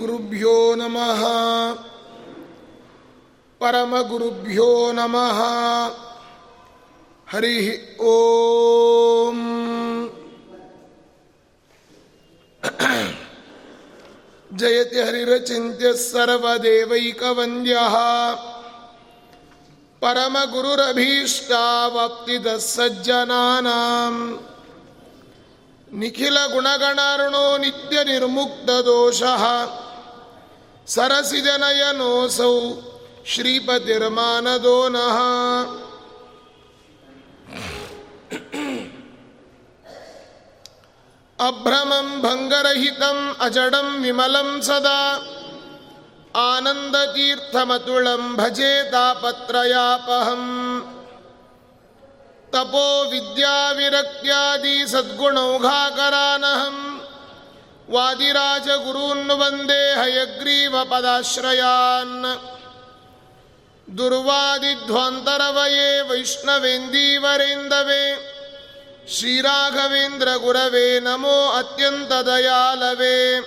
ಗುರುಭ್ಯೋ ನಮಃ ಪರಮ ಗುರುಭ್ಯೋ ನಮಃ ಹರಿ ಓಂ ಜಯತಿ ಹರಿರಚಿಂತ್ಯ ಸರ್ವದೇವೈಕವಂದ್ಯಃ ಪರಮಗುರುರಭೀಷ್ಟಾವಪ್ತಿದ ಸಜ್ಜನಾನಾಂ ನಿರ್ಮುಕ್ತ ದೋಷಃ ಸರಸಿದನಯನೋಸೌ ಶ್ರೀಪತಿರ್ಮಾನದೋ ನಃ ಅಭ್ರಮಂ ಭಂಗರಹಿತಂ ಅಜಡಂ ವಿಮಲಂ ಸದಾ. ಆನಂದತೀರ್ಥಮತುಳಂ ಭಜೆ ತಾಪತ್ರಯಾಪಹಂ. ತಪೋ ವಿದ್ಯಾವಿರಕ್ತ್ಯಾದಿ ಸದ್ಗುಣೌಘಾಕರಾನಹಂ. ವಾದಿರಾಜ ಗುರೂನ್ ವಂದೇ ಹಯಗ್ರೀವ ಪದಾಶ್ರಯಾನ್. ದುರ್ವಾದಿಧ್ವಾಂತರವಯೇ ವೈಷ್ಣವೇಂದೀವರೆಂದವೇ. ಶ್ರೀರಾಘವೇಂದ್ರ ಗುರವೇ ನಮೋ ಅತ್ಯಂತ ದಯಾಲವೇ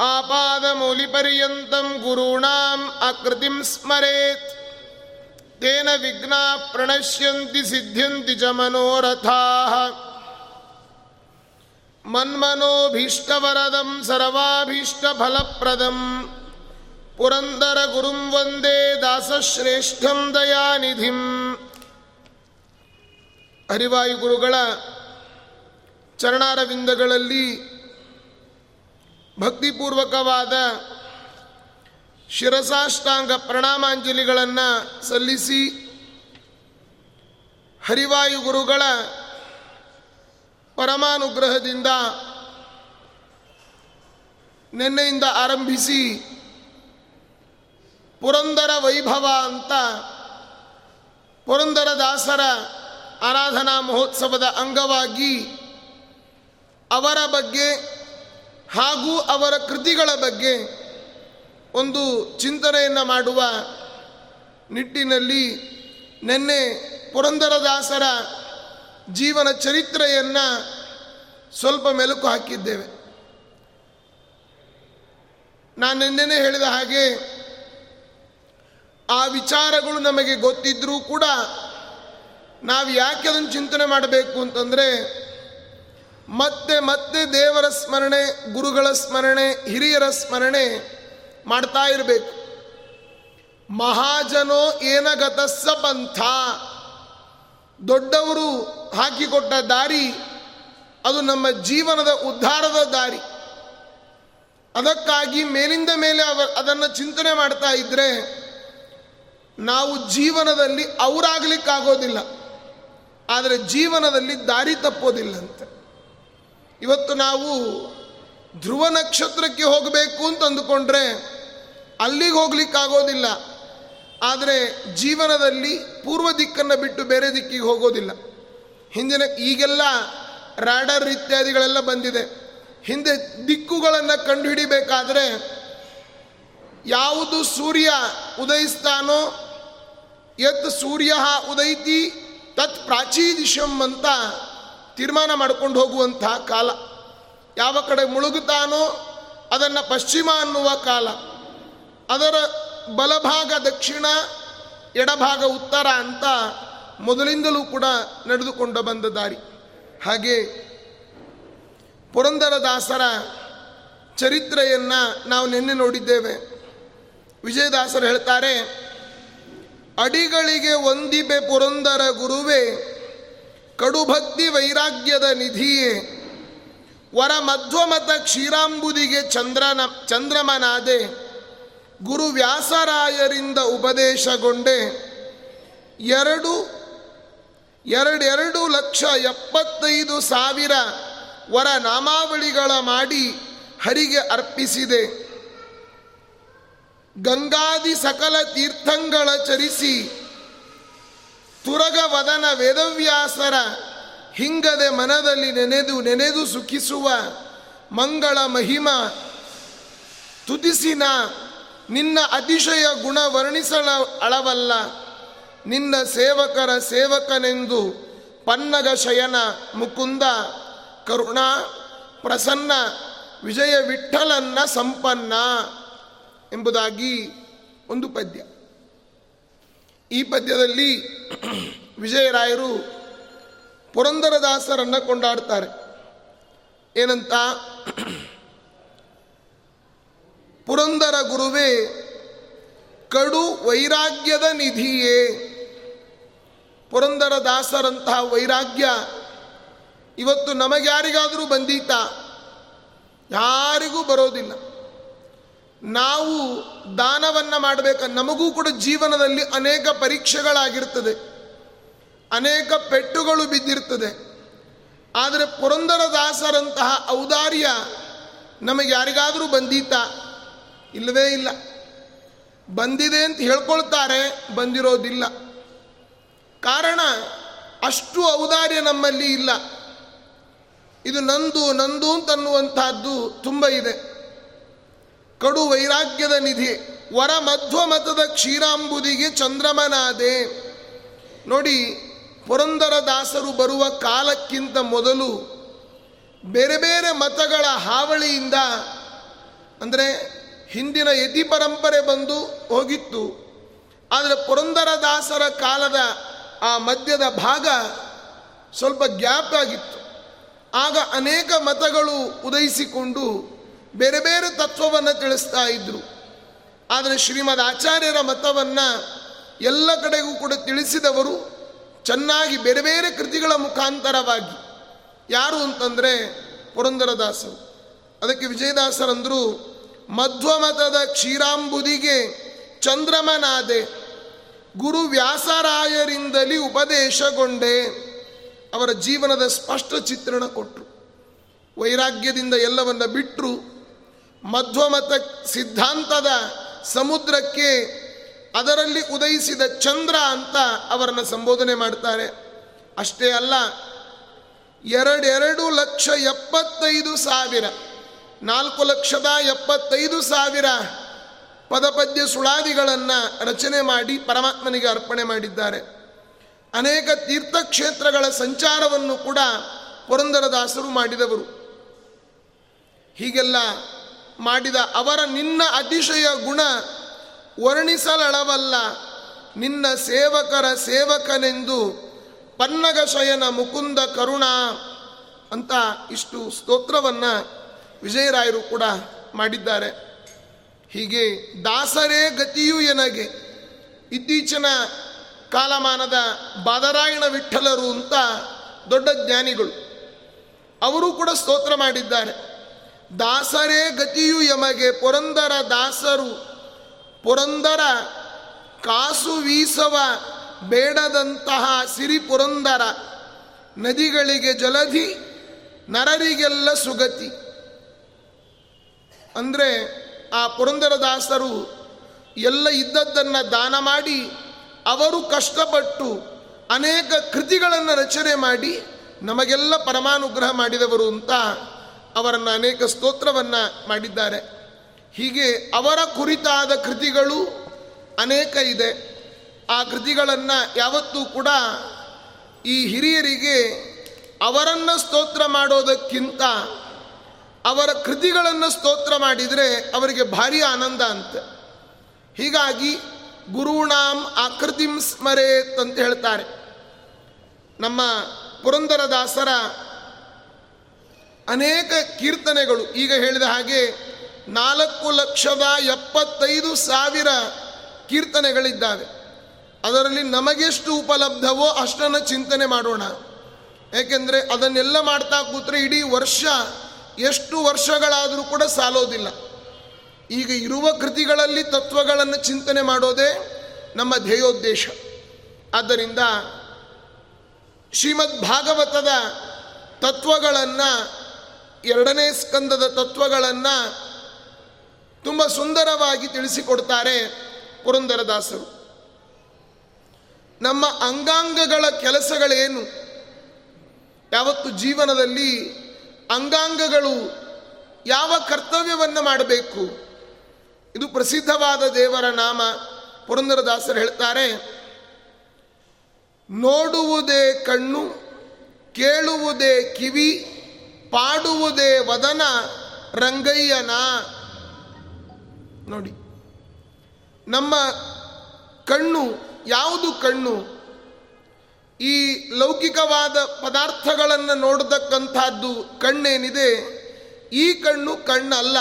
ಆಪಾದಮೂಲಿಪರ್ಯಂತಂ ಗುರುಣಾಂ ಆಕೃತಿಂ ಸ್ಮರೇತ್. ತೇನ ವಿಘ್ನಾ ಪ್ರಣಶ್ಯಂತಿ ಸಿದ್ಧ್ಯಂತಿ ಚ ಮನೋರಥಾಃ. मन्मनोभीष्टवरदं सर्वाभीष्टफलप्रदम् पुरन्दरगुरुं वन्दे दासश्रेष्ठं दयानिधिम् ಹರಿವಾಯುಗುರುಗಳ ಚರಣಾರವಿಂದಗಳಲ್ಲಿ ಭಕ್ತಿಪೂರ್ವಕವಾದ ಶಿರಸಾಷ್ಟಾಂಗ ಪ್ರಣಾಮಾಂಜಲಿಗಳನ್ನು ಸಲ್ಲಿಸಿ ಹರಿವಾಯುಗುರುಗಳ ಪರಮಾನುಗ್ರಹದಿಂದ ನಿನ್ನೆಯಿಂದ ಆರಂಭಿಸಿ ಪುರಂದರ ವೈಭವ ಅಂತ ಪುರಂದರದಾಸರ ಆರಾಧನಾ ಮಹೋತ್ಸವದ ಅಂಗವಾಗಿ ಅವರ ಬಗ್ಗೆ ಹಾಗೂ ಅವರ ಕೃತಿಗಳ ಬಗ್ಗೆ ಒಂದು ಚಿಂತನೆಯನ್ನು ಮಾಡುವ ನಿಟ್ಟಿನಲ್ಲಿ ನಿನ್ನೆ ಪುರಂದರದಾಸರ ಜೀವನ ಚರಿತ್ರೆಯನ್ನು ಸ್ವಲ್ಪ ಮೆಲುಕು ಹಾಕಿದ್ದೇವೆ. ನಾನು ನಿನ್ನೆನೇ ಹೇಳಿದ ಹಾಗೆ ಆ ವಿಚಾರಗಳು ನಮಗೆ ಗೊತ್ತಿದ್ದರೂ ಕೂಡ ನಾವು ಯಾಕೆ ಅದನ್ನು ಚಿಂತನೆ ಮಾಡಬೇಕು ಅಂತಂದರೆ, ಮತ್ತೆ ಮತ್ತೆ ದೇವರ ಸ್ಮರಣೆ, ಗುರುಗಳ ಸ್ಮರಣೆ, ಹಿರಿಯರ ಸ್ಮರಣೆ ಮಾಡ್ತಾ ಇರಬೇಕು. ಮಹಾಜನೋ ಏನಗತಸ್ಸ ಪಂಥ? ದೊಡ್ಡವರು ಹಾಕಿಕೊಟ್ಟ ದಾರಿ, ಅದು ನಮ್ಮ ಜೀವನದ ಉದ್ಧಾರದ ದಾರಿ. ಅದಕ್ಕಾಗಿ ಮೇಲಿಂದ ಮೇಲೆ ಅವ, ಅದನ್ನು ಚಿಂತನೆ ಮಾಡ್ತಾ ಇದ್ದರೆ ನಾವು ಜೀವನದಲ್ಲಿ ಅವರಾಗಲಿಕ್ಕಾಗೋದಿಲ್ಲ. ಆದರೆ ಜೀವನದಲ್ಲಿ ದಾರಿ ತಪ್ಪೋದಿಲ್ಲಂತೆ. ಇವತ್ತು ನಾವು ಧ್ರುವ ನಕ್ಷತ್ರಕ್ಕೆ ಹೋಗಬೇಕು ಅಂತ ಅಂದುಕೊಂಡ್ರೆ, ಅಲ್ಲಿಗೆ ಹೋಗ್ಲಿಕ್ಕಾಗೋದಿಲ್ಲ. ಆದರೆ ಜೀವನದಲ್ಲಿ ಪೂರ್ವ ದಿಕ್ಕನ್ನು ಬಿಟ್ಟು ಬೇರೆ ದಿಕ್ಕಿಗೆ ಹೋಗೋದಿಲ್ಲ. ಹಿಂದಿನ ಈಗೆಲ್ಲ ರಾಡರ್ ಇತ್ಯಾದಿಗಳೆಲ್ಲ ಬಂದಿದೆ. ಹಿಂದೆ ದಿಕ್ಕುಗಳನ್ನು ಕಂಡುಹಿಡಿಬೇಕಾದ್ರೆ ಯಾವುದು ಸೂರ್ಯ ಉದಯಿಸ್ತಾನೋ ಎತ್ ಸೂರ್ಯ ಉದೈತಿ, ತತ್ ಪ್ರಾಚೀದಿಶಂ ಅಂತ ತೀರ್ಮಾನ ಮಾಡ್ಕೊಂಡು ಹೋಗುವಂತಹ ಕಾಲ. ಯಾವ ಕಡೆ ಮುಳುಗುತ್ತಾನೋ ಅದನ್ನು ಪಶ್ಚಿಮ ಅನ್ನುವ ಕಾಲ. ಅದರ ಬಲಭಾಗ ದಕ್ಷಿಣ, ಎಡಭಾಗ ಉತ್ತರ ಅಂತ ಮೊದಲಿಂದಲೂ ಕೂಡ ನಡೆದುಕೊಂಡು ಬಂದ ದಾರಿ. ಹಾಗೆ ಪುರಂದರದಾಸರ ಚರಿತ್ರೆಯನ್ನು ನಾವು ನಿನ್ನೆ ನೋಡಿದ್ದೇವೆ. ವಿಜಯದಾಸರು ಹೇಳ್ತಾರೆ, ಅಡಿಗಳಿಗೆ ಒಂದಿಬೆ ಪುರಂದರ ಗುರುವೇ, ಕಡುಭಕ್ತಿ ವೈರಾಗ್ಯದ ನಿಧಿಯೇ, ವರ ಮಧ್ವಮತ ಕ್ಷೀರಾಂಬುದಿಗೆ ಚಂದ್ರನ, ಚಂದ್ರಮನಾದೆ ಗುರು ವ್ಯಾಸರಾಯರಿಂದ ಉಪದೇಶಗೊಂಡೆ ಎರಡು ಎರಡೆರಡು ಲಕ್ಷ ಎಪ್ಪತ್ತೈದು ಸಾವಿರ ವರ ನಾಮಾವಳಿಗಳ ಮಾಡಿ ಹರಿಗೆ ಅರ್ಪಿಸಿದೆ. ಗಂಗಾದಿ ಸಕಲ ತೀರ್ಥಂಗಳ ಚರಿಸಿ ತುರಗವದನ ವೇದವ್ಯಾಸರ ಹಿಂಗದೆ ಮನದಲ್ಲಿ ನೆನೆದು ನೆನೆದು ಸುಖಿಸುವ ಮಂಗಳ ಮಹಿಮ ತುದಿಸಿನ ನಿನ್ನ ಅತಿಶಯ ಗುಣ ವರ್ಣಿಸಲ ಅಳವಲ್ಲ. ನಿನ್ನ ಸೇವಕರ ಸೇವಕನೆಂದು ಪನ್ನಗ ಶಯನ ಮುಕುಂದ ಕರುಣ ಪ್ರಸನ್ನ ವಿಜಯ ವಿಠಲನ್ನ ಸಂಪನ್ನ ಎಂಬುದಾಗಿ ಒಂದು ಪದ್ಯ. ಈ ಪದ್ಯದಲ್ಲಿ ವಿಜಯರಾಯರು ಪುರಂದರದಾಸರನ್ನು ಕೊಂಡಾಡ್ತಾರೆ. ಏನಂತ? ಪುರಂದರ ಗುರುವೇ, ಕಡು ವೈರಾಗ್ಯದ ನಿಧಿಯೇ. ಪುರಂದರ ದಾಸರಂತಹ ವೈರಾಗ್ಯ ಇವತ್ತು ನಮಗ್ಯಾರಿಗಾದರೂ ಬಂದೀತ? ಯಾರಿಗೂ ಬರೋದಿಲ್ಲ. ನಾವು ದಾನವನ್ನು ಮಾಡಬೇಕ, ನಮಗೂ ಕೂಡ ಜೀವನದಲ್ಲಿ ಅನೇಕ ಪರೀಕ್ಷೆಗಳಾಗಿರ್ತದೆ. ಅನೇಕ ಪೆಟ್ಟುಗಳು ಬಿದ್ದಿರ್ತದೆ. ಆದರೆ ಪುರಂದರದಾಸರಂತಹ ಔದಾರ್ಯ ನಮಗೆ ಯಾರಿಗಾದರೂ ಬಂದೀತ? ಇಲ್ಲವೇ ಇಲ್ಲ. ಬಂದಿದೆ ಅಂತ ಹೇಳ್ಕೊಳ್ತಾರೆ, ಬಂದಿರೋದಿಲ್ಲ. ಕಾರಣ, ಅಷ್ಟು ಔದಾರ್ಯ ನಮ್ಮಲ್ಲಿ ಇಲ್ಲ. ಇದು ನಂದು ನಂದು ಅಂತನ್ನುವಂತಹದ್ದು ತುಂಬ ಇದೆ. ಕಡು ವೈರಾಗ್ಯದ ನಿಧಿ, ವರ ಮಧ್ವ ಮತದ ಕ್ಷೀರಾಂಬುದಿಗೆ ಚಂದ್ರಮನಾದೆ. ನೋಡಿ, ಪುರಂದರ ದಾಸರು ಬರುವ ಕಾಲಕ್ಕಿಂತ ಮೊದಲು ಬೇರೆ ಬೇರೆ ಮತಗಳ ಹಾವಳಿಯಿಂದ, ಅಂದರೆ ಹಿಂದಿನ ಯತಿ ಪರಂಪರೆ ಬಂದು ಹೋಗಿತ್ತು. ಆದರೆ ಪುರಂದರದಾಸರ ಕಾಲದ ಆ ಮಧ್ಯದ ಭಾಗ ಸ್ವಲ್ಪ ಗ್ಯಾಪ್ ಆಗಿತ್ತು. ಆಗ ಅನೇಕ ಮತಗಳು ಉದಯಿಸಿಕೊಂಡು ಬೇರೆ ಬೇರೆ ತತ್ವವನ್ನು ತಿಳಿಸ್ತಾ ಇದ್ದರು ಆದರೆ ಶ್ರೀಮದ್ ಆಚಾರ್ಯರ ಮತವನ್ನು ಎಲ್ಲ ಕಡೆಗೂ ಕೂಡ ತಿಳಿಸಿದವರು ಚೆನ್ನಾಗಿ ಬೇರೆ ಬೇರೆ ಕೃತಿಗಳ ಮುಖಾಂತರವಾಗಿ. ಯಾರು ಅಂತಂದರೆ ಪುರಂದರದಾಸರು ಅದಕ್ಕೆ ವಿಜಯದಾಸರಂದರು ಮಧ್ವಮತದ ಕ್ಷೀರಾಂಬುದಿಗೆ ಚಂದ್ರಮನಾದೆ ಗುರು ವ್ಯಾಸರಾಯರಿಂದಲೇ ಉಪದೇಶಗೊಂಡೆ. ಅವರ ಜೀವನದ ಸ್ಪಷ್ಟ ಚಿತ್ರಣ ಕೊಟ್ಟರು ವೈರಾಗ್ಯದಿಂದ ಎಲ್ಲವನ್ನ ಬಿಟ್ಟರು ಮಧ್ವಮತ ಸಿದ್ಧಾಂತದ ಸಮುದ್ರಕ್ಕೆ ಅದರಲ್ಲಿ ಉದಯಿಸಿದ ಚಂದ್ರ ಅಂತ ಅವರನ್ನು ಸಂಬೋಧನೆ ಮಾಡ್ತಾರೆ. ಅಷ್ಟೇ ಅಲ್ಲ, ಎರಡೆರಡು ಲಕ್ಷ ಎಪ್ಪತ್ತೈದು ಸಾವಿರ ನಾಲ್ಕು ಲಕ್ಷದ ಎಪ್ಪತ್ತೈದು ಸಾವಿರ ಪದಪದ್ಯ ಸುಳಾದಿಗಳನ್ನು ರಚನೆ ಮಾಡಿ ಪರಮಾತ್ಮನಿಗೆ ಅರ್ಪಣೆ ಮಾಡಿದ್ದಾರೆ. ಅನೇಕ ತೀರ್ಥಕ್ಷೇತ್ರಗಳ ಸಂಚಾರವನ್ನು ಕೂಡ ಪುರಂದರದಾಸರು ಮಾಡಿದವರು. ಹೀಗೆಲ್ಲ ಮಾಡಿದ ಅವರ ನಿನ್ನ ಅತಿಶಯ ಗುಣ ವರ್ಣಿಸಲಳವಲ್ಲ. ನಿನ್ನ ಸೇವಕರ ಸೇವಕನೆಂದು ಪನ್ನಗ ಶಯನ ಮುಕುಂದ ಕರುಣ ಅಂತ ಇಷ್ಟು ಸ್ತೋತ್ರವನ್ನು ವಿಜಯರಾಯರು ಕೂಡ ಮಾಡಿದ್ದಾರೆ. ಹೀಗೆ ದಾಸರೇ ಗತಿಯು ಎನಗೆ. ಇತ್ತೀಚಿನ ಕಾಲಮಾನದ ಬಾದರಾಯಣ ವಿಠಲರು ಅಂತ ದೊಡ್ಡ ಜ್ಞಾನಿಗಳು. ಅವರು ಕೂಡ ಸ್ತೋತ್ರ ಮಾಡಿದ್ದಾರೆ. ದಾಸರೇ ಗತಿಯು ಯಮಗೆ ಪುರಂದರ ದಾಸರು. ಪುರಂದರ ಕಾಸು ವೀಸವ ಬೇಡದಂತಹ ಸಿರಿ ಪುರಂದರ. ನದಿಗಳಿಗೆ ಜಲಧಿ, ನರರಿಗೆಲ್ಲ ಸುಗತಿ. ಅಂದರೆ ಆ ಪುರಂದರದಾಸರು ಎಲ್ಲ ಇದ್ದದ್ದನ್ನು ದಾನ ಮಾಡಿ ಅವರು ಕಷ್ಟಪಟ್ಟು ಅನೇಕ ಕೃತಿಗಳನ್ನು ರಚನೆ ಮಾಡಿ ನಮಗೆಲ್ಲ ಪರಮಾನುಗ್ರಹ ಮಾಡಿದವರು ಅಂತ ಅವರನ್ನು ಅನೇಕ ಸ್ತೋತ್ರವನ್ನು ಮಾಡಿದ್ದಾರೆ. ಹೀಗೆ ಅವರ ಕುರಿತಾದ ಕೃತಿಗಳು ಅನೇಕ ಇದೆ. ಆ ಕೃತಿಗಳನ್ನು ಯಾವತ್ತೂ ಕೂಡ ಈ ಹಿರಿಯರಿಗೆ ಅವರನ್ನು ಸ್ತೋತ್ರ ಮಾಡೋದಕ್ಕಿಂತ ಅವರ ಕೃತಿಗಳನ್ನು ಸ್ತೋತ್ರ ಮಾಡಿದರೆ ಅವರಿಗೆ ಭಾರಿ ಆನಂದ ಅಂತ. ಹೀಗಾಗಿ ಗುರುಣಾಂ ಆಕೃತಿಂ ಸ್ಮರೇತ್ ಅಂತ ಹೇಳ್ತಾರೆ. ನಮ್ಮ ಪುರಂದರದಾಸರ ಅನೇಕ ಕೀರ್ತನೆಗಳು, ಈಗ ಹೇಳಿದ ಹಾಗೆ ನಾಲ್ಕು ಲಕ್ಷದ ಎಪ್ಪತ್ತೈದು ಸಾವಿರ ಕೀರ್ತನೆಗಳಿದ್ದಾವೆ. ಅದರಲ್ಲಿ ನಮಗೆಷ್ಟು ಉಪಲಬ್ಧವೋ ಅಷ್ಟನ್ನು ಚಿಂತನೆ ಮಾಡೋಣ. ಏಕೆಂದರೆ ಅದನ್ನೆಲ್ಲ ಮಾಡ್ತಾ ಕೂತ್ರೆ ಇಡೀ ವರ್ಷ ಎಷ್ಟು ವರ್ಷಗಳಾದರೂ ಕೂಡ ಸಾಲೋದಿಲ್ಲ. ಈಗ ಇರುವ ಕೃತಿಗಳಲ್ಲಿ ತತ್ವಗಳನ್ನು ಚಿಂತನೆ ಮಾಡೋದೇ ನಮ್ಮ ಧ್ಯೇಯೋದ್ದೇಶ. ಆದ್ದರಿಂದ ಶ್ರೀಮದ್ ಭಾಗವತದ ತತ್ವಗಳನ್ನು, ಎರಡನೇ ಸ್ಕಂದದ ತತ್ವಗಳನ್ನು ತುಂಬ ಸುಂದರವಾಗಿ ತಿಳಿಸಿಕೊಡ್ತಾರೆ ಪುರಂದರದಾಸರು. ನಮ್ಮ ಅಂಗಾಂಗಗಳ ಕೆಲಸಗಳೇನು? ಯಾವತ್ತು ಜೀವನದಲ್ಲಿ ಅಂಗಾಂಗಗಳು ಯಾವ ಕರ್ತವ್ಯವನ್ನು ಮಾಡಬೇಕು? ಇದು ಪ್ರಸಿದ್ಧವಾದ ದೇವರ ನಾಮ, ಪುರಂದರದಾಸರು ಹೇಳ್ತಾರೆ, ನೋಡುವುದೇ ಕಣ್ಣು, ಕೇಳುವುದೇ ಕಿವಿ, ಪಾಡುವುದೇ ವದನ, ರಂಗಯ್ಯನ. ನೋಡಿ, ನಮ್ಮ ಕಣ್ಣು, ಯಾವುದು ಕಣ್ಣು? ಈ ಲೌಕಿಕವಾದ ಪದಾರ್ಥಗಳನ್ನು ನೋಡತಕ್ಕಂಥದ್ದು ಕಣ್ಣೇನಿದೆ? ಈ ಕಣ್ಣು ಕಣ್ಣಲ್ಲ.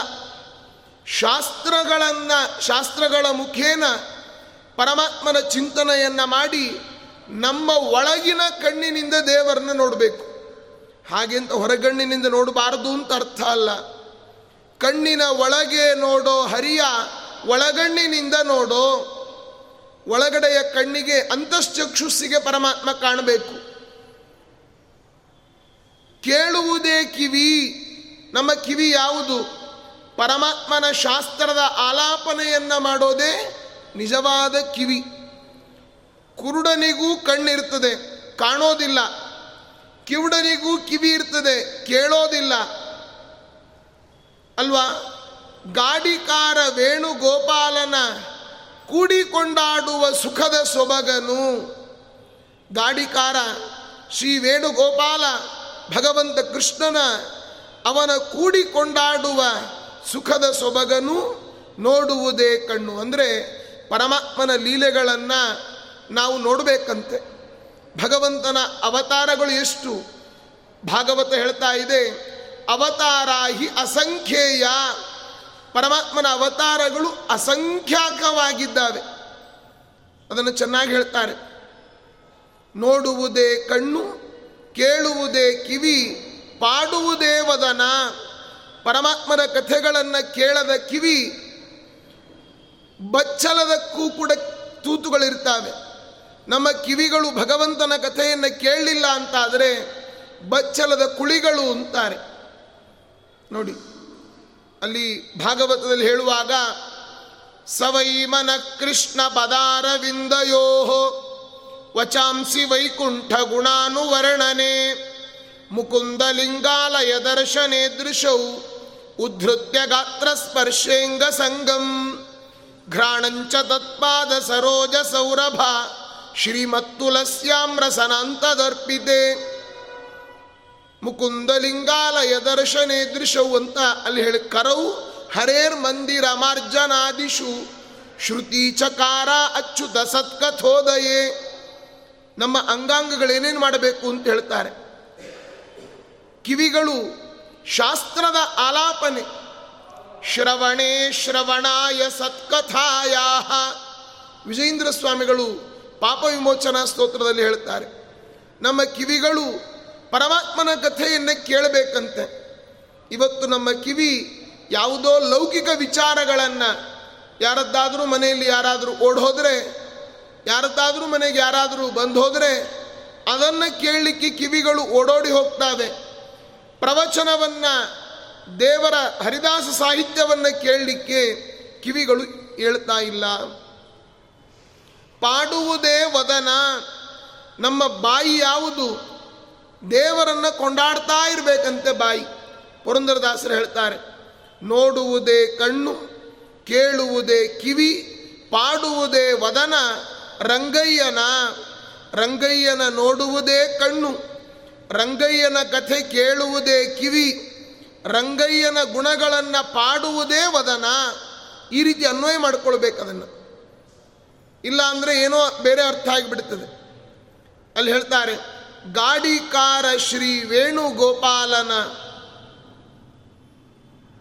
ಶಾಸ್ತ್ರಗಳನ್ನು, ಶಾಸ್ತ್ರಗಳ ಮುಖೇನ ಪರಮಾತ್ಮನ ಚಿಂತನೆಯನ್ನು ಮಾಡಿ ನಮ್ಮ ಒಳಗಿನ ಕಣ್ಣಿನಿಂದ ದೇವರನ್ನ ನೋಡಬೇಕು. ಹಾಗೆಂತ ಹೊರಗಣ್ಣಿನಿಂದ ನೋಡಬಾರದು ಅಂತ ಅರ್ಥ ಅಲ್ಲ. ಕಣ್ಣಿನ ಒಳಗೆ ನೋಡೋ ಹರಿಯ ಒಳಗಣ್ಣಿನಿಂದ ನೋಡೋ ಒಳಗಡೆಯ ಕಣ್ಣಿಗೆ ಅಂತಶ್ಚಕ್ಷುಸ್ಸಿಗೆ ಪರಮಾತ್ಮ ಕಾಣಬೇಕು. ಕೇಳುವುದೇ ಕಿವಿ, ನಮ್ಮ ಕಿವಿ ಯಾವುದು? ಪರಮಾತ್ಮನ ಶಾಸ್ತ್ರದ ಆಲಾಪನೆಯನ್ನು ಮಾಡೋದೇ ನಿಜವಾದ ಕಿವಿ. ಕುರುಡನಿಗೂ ಕಣ್ಣಿರ್ತದೆ, ಕಾಣೋದಿಲ್ಲ. ಕಿವುಡನಿಗೂ ಕಿವಿ ಇರ್ತದೆ, ಕೇಳೋದಿಲ್ಲ. ಅಲ್ವಾ? ಗಾಡಿಕಾರ ವೇಣುಗೋಪಾಲನ ಕೂಡಿಕೊಂಡಾಡುವ ಸುಖದ ಸೊಬಗನು ಗಾಡಿಕಾರ ಶ್ರೀ ವೇಣುಗೋಪಾಲ ಭಗವಂತ ಕೃಷ್ಣನ ಅವನ ಕೂಡಿಕೊಂಡಾಡುವ ಸುಖದ ಸೊಬಗನು ನೋಡುವುದೇ ಕಣ್ಣು. ಅಂದರೆ ಪರಮಾತ್ಮನ ಲೀಲೆಗಳನ್ನು ನಾವು ನೋಡಬೇಕಂತೆ. ಭಗವಂತನ ಅವತಾರಗಳು ಎಷ್ಟು? ಭಾಗವತ ಹೇಳ್ತಾ ಇದೆ, ಅವತಾರಾಹಿ ಅಸಂಖ್ಯೇಯ. ಪರಮಾತ್ಮನ ಅವತಾರಗಳು ಅಸಂಖ್ಯಾಕವಾಗಿದ್ದಾವೆ. ಅದನ್ನು ಚೆನ್ನಾಗಿ ಹೇಳ್ತಾರೆ. ನೋಡುವುದೇ ಕಣ್ಣು, ಕೇಳುವುದೇ ಕಿವಿ, ಪಾಡುವುದೇ ವದನ. ಪರಮಾತ್ಮನ ಕಥೆಗಳನ್ನು ಕೇಳದ ಕಿವಿ ಬಚ್ಚಲದಕ್ಕೂ ಕೂಡ ತೂತುಗಳಿರ್ತಾವೆ. ನಮ್ಮ ಕಿವಿಗಳು ಭಗವಂತನ ಕಥೆಯನ್ನು ಕೇಳಲಿಲ್ಲ ಅಂತಾದರೆ ಬಚ್ಚಲದ ಕುಳಿಗಳು ಅಂತಾರೆ. ನೋಡಿ. ಅಲ್ಲಿ ಭಾಗವತದಲ್ಲಿ ಹೇಳುವಾಗ ಸವೈಮನ ಕೃಷ್ಣ ಪದಾರವಿಂದಯೋ, ವಚಾಂಸಿ ವೈಕುಂಠ ಗುಣಾನುವರ್ಣನೆ, ಮುಕುಂದಲಿಂಗಾಲಯ ದರ್ಶನೆ ದೃಶೌ, ಉದ್ಧೃತ್ಯ ಗಾತ್ರ ಸ್ಪರ್ಶೇಂಗ ಸಂಗಂ, ಘ್ರಾಣಂಚ ತತ್ಪಾದ ಸರೋಜ ಸೌರಭ, ಶ್ರೀಮತ್ತುಲಸ್ಯಾಮ್ರಸನಾಂತದರ್ಪಿತೆ. ಮುಕುಂದಲಿಂಗಾಲಯ ದರ್ಶನೆ ದೃಶವು ಅಂತ ಅಲ್ಲಿ ಹೇಳಿ ಕರವು, ಹರೇರ್ ಮಂದಿರ ಮಾರ್ಜನಾದಿಶು, ಶ್ರುತಿ ಚಕಾರ ಅಚ್ಚುತ ಸತ್ಕಥೋದಯೇ. ನಮ್ಮ ಅಂಗಾಂಗಗಳೇನೇನು ಮಾಡಬೇಕು ಅಂತ ಹೇಳ್ತಾರೆ. ಕಿವಿಗಳು ಶಾಸ್ತ್ರದ ಆಲಾಪನೆ. ಶ್ರವಣೇ ಶ್ರವಣಾಯ ಸತ್ಕಥಾಯ ವಿಜಯೇಂದ್ರ ಸ್ವಾಮಿಗಳು ಪಾಪ ವಿಮೋಚನಾ ಸ್ತೋತ್ರದಲ್ಲಿ ಹೇಳ್ತಾರೆ. ನಮ್ಮ ಕಿವಿಗಳು ಪರಮಾತ್ಮನ ಕಥೆಯನ್ನೇ ಕೇಳಬೇಕಂತೆ. ಇವತ್ತು ನಮ್ಮ ಕಿವಿ ಯಾವುದೋ ಲೌಕಿಕ ವಿಚಾರಗಳನ್ನು ಯಾರದ್ದಾದರೂ ಮನೆಯಲ್ಲಿ ಯಾರಾದರೂ ಓಡೋದ್ರೆ ಯಾರದ್ದಾದರೂ ಮನೆಗೆ ಯಾರಾದರೂ ಬಂದು ಹೋದರೆ ಅದನ್ನು ಕೇಳಲಿಕ್ಕೆ ಕಿವಿಗಳು ಓಡೋಡಿ ಹೋಗ್ತಾವೆ. ಪ್ರವಚನವನ್ನು, ದೇವರ ಹರಿದಾಸ ಸಾಹಿತ್ಯವನ್ನು ಕೇಳಲಿಕ್ಕೆ ಕಿವಿಗಳು ಹೇಳ್ತಾ ಇಲ್ಲ. ಪಾಡುವುದೇ ವದನ, ನಮ್ಮ ಬಾಯಿ ಯಾವುದು? ದೇವರನ್ನು ಕೊಂಡಾಡ್ತಾ ಇರಬೇಕಂತೆ ಬಾಯಿ. ಪುರಂದರದಾಸರು ಹೇಳ್ತಾರೆ, ನೋಡುವುದೇ ಕಣ್ಣು, ಕೇಳುವುದೇ ಕಿವಿ, ಪಾಡುವುದೇ ವದನ, ರಂಗಯ್ಯನ ರಂಗಯ್ಯನ ನೋಡುವುದೇ ಕಣ್ಣು, ರಂಗಯ್ಯನ ಕಥೆ ಕೇಳುವುದೇ ಕಿವಿ, ರಂಗಯ್ಯನ ಗುಣಗಳನ್ನು ಪಾಡುವುದೇ ವದನ, ಈ ರೀತಿ ಅನ್ವಯ ಮಾಡಿಕೊಳ್ಬೇಕು ಅದನ್ನು. ಇಲ್ಲ ಅಂದರೆ ಏನೋ ಬೇರೆ ಅರ್ಥ ಆಗಿಬಿಡ್ತದೆ. ಅಲ್ಲಿ ಹೇಳ್ತಾರೆ ಗಾಡಿಕಾರ ಶ್ರೀ ವೇಣುಗೋಪಾಲನ.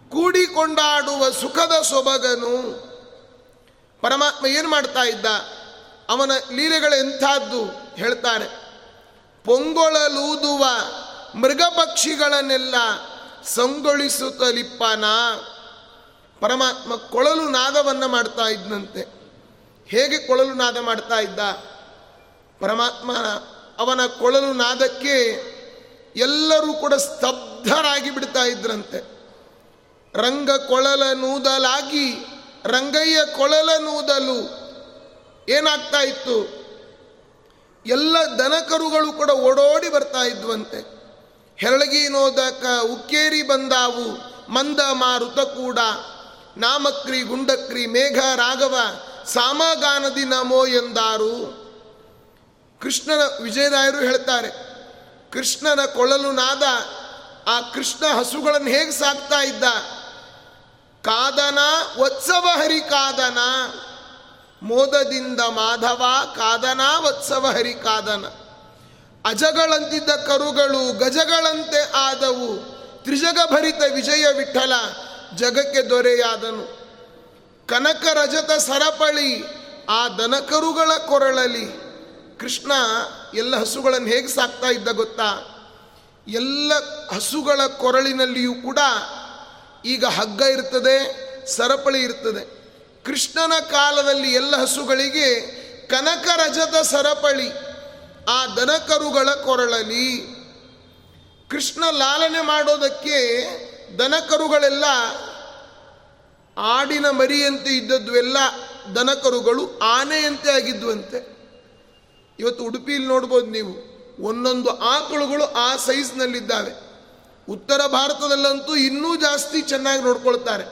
ಕೂಡಿಕೊಂಡಾಡುವ ಸುಖದ ಸೊಬಗನು ಪರಮಾತ್ಮ ಏನು ಮಾಡ್ತಾ ಇದ್ದ? ಅವನ ಲೀಲೆಗಳು ಎಂಥದ್ದು? ಹೇಳ್ತಾರೆ ಪೊಂಗೊಳಲೂದುವ ಮೃಗ ಪಕ್ಷಿಗಳನ್ನೆಲ್ಲ ಸಂಗೊಳಿಸುತ್ತಲಿಪ್ಪನ. ಪರಮಾತ್ಮ ಕೊಳಲು ನಾದವನ್ನು ಮಾಡ್ತಾ ಇದ್ದಂತೆ ಹೇಗೆ ಕೊಳಲು ನಾದ ಮಾಡ್ತಾ ಇದ್ದ? ಪರಮಾತ್ಮ ಅವನ ಕೊಳಲು ನಾದಕ್ಕೆ ಎಲ್ಲರೂ ಕೂಡ ಸ್ತಬ್ಧರಾಗಿ ಬಿಡ್ತಾ ಇದ್ರಂತೆ. ರಂಗ ಕೊಳಲ ನೂದಲಾಗಿ, ರಂಗಯ್ಯ ಕೊಳಲ ನೂದಲು ಏನಾಗ್ತಾ ಇತ್ತು? ಎಲ್ಲ ದನಕರುಗಳು ಕೂಡ ಓಡೋಡಿ ಬರ್ತಾ ಇದ್ವಂತೆ. ಹೆರಳಗಿ ನೋದಕ ಉಕ್ಕೇರಿ ಬಂದಾವು, ಮಂದ ಮಾರುತ ಕೂಡ. ನಾಮಕ್ರಿ, ಗುಂಡಕ್ರಿ, ಮೇಘ, ರಾಘವ, ಸಾಮಗಾನದಿ ನಮೋ ಎಂದಾರು. ಕೃಷ್ಣನ ವಿಜಯರಾಯರು ಹೇಳ್ತಾರೆ, ಕೃಷ್ಣನ ಕೊಳಲು ನಾದ ಆ ಕೃಷ್ಣ ಹಸುಗಳನ್ನು ಹೇಗೆ ಸಾಕ್ತಾ ಇದ್ದ? ಕಾದನ ವತ್ಸವ ಹರಿ ಕಾದನ, ಮೋದದಿಂದ ಮಾಧವ ಕಾದನ ವತ್ಸವ ಹರಿ ಕಾದನ. ಅಜಗಳಂತಿದ್ದ ಕರುಗಳು ಗಜಗಳಂತೆ ಆದವು, ತ್ರಿಜಗ ಭರಿತ ವಿಜಯ ವಿಠಲ ಜಗಕ್ಕೆ ದೊರೆಯಾದನು. ಕನಕ ರಜತ ಸರಪಳಿ ಆ ದನಕರುಗಳ ಕೊರಳಲಿ ಕೃಷ್ಣ ಎಲ್ಲ ಹಸುಗಳನ್ನು ಹೇಗೆ ಸಾಕ್ತಾ ಇದ್ದ ಗೊತ್ತಾ? ಎಲ್ಲ ಹಸುಗಳ ಕೊರಳಿನಲ್ಲಿಯೂ ಕೂಡ ಈಗ ಹಗ್ಗ ಇರ್ತದೆ, ಸರಪಳಿ ಇರ್ತದೆ. ಕೃಷ್ಣನ ಕಾಲದಲ್ಲಿ ಎಲ್ಲ ಹಸುಗಳಿಗೆ ಕನಕ ರಜದ ಸರಪಳಿ, ಆ ದನಕರುಗಳ ಕೊರಳಲಿ ಕೃಷ್ಣ ಲಾಲನೆ ಮಾಡೋದಕ್ಕೆ ದನಕರುಗಳೆಲ್ಲ ಆಡಿನ ಮರಿಯಂತೆ ಇದ್ದದ್ದು ಎಲ್ಲ ದನಕರುಗಳು ಆನೆಯಂತೆ ಆಗಿದ್ವಂತೆ ಇವತ್ತು ಉಡುಪಿಯಲ್ಲಿ ನೋಡ್ಬೋದು ನೀವು. ಒಂದೊಂದು ಆಕಳುಗಳು ಆ ಸೈಜ್ನಲ್ಲಿದ್ದಾವೆ ಉತ್ತರ ಭಾರತದಲ್ಲಂತೂ ಇನ್ನೂ ಜಾಸ್ತಿ ಚೆನ್ನಾಗಿ ನೋಡ್ಕೊಳ್ತಾರೆ.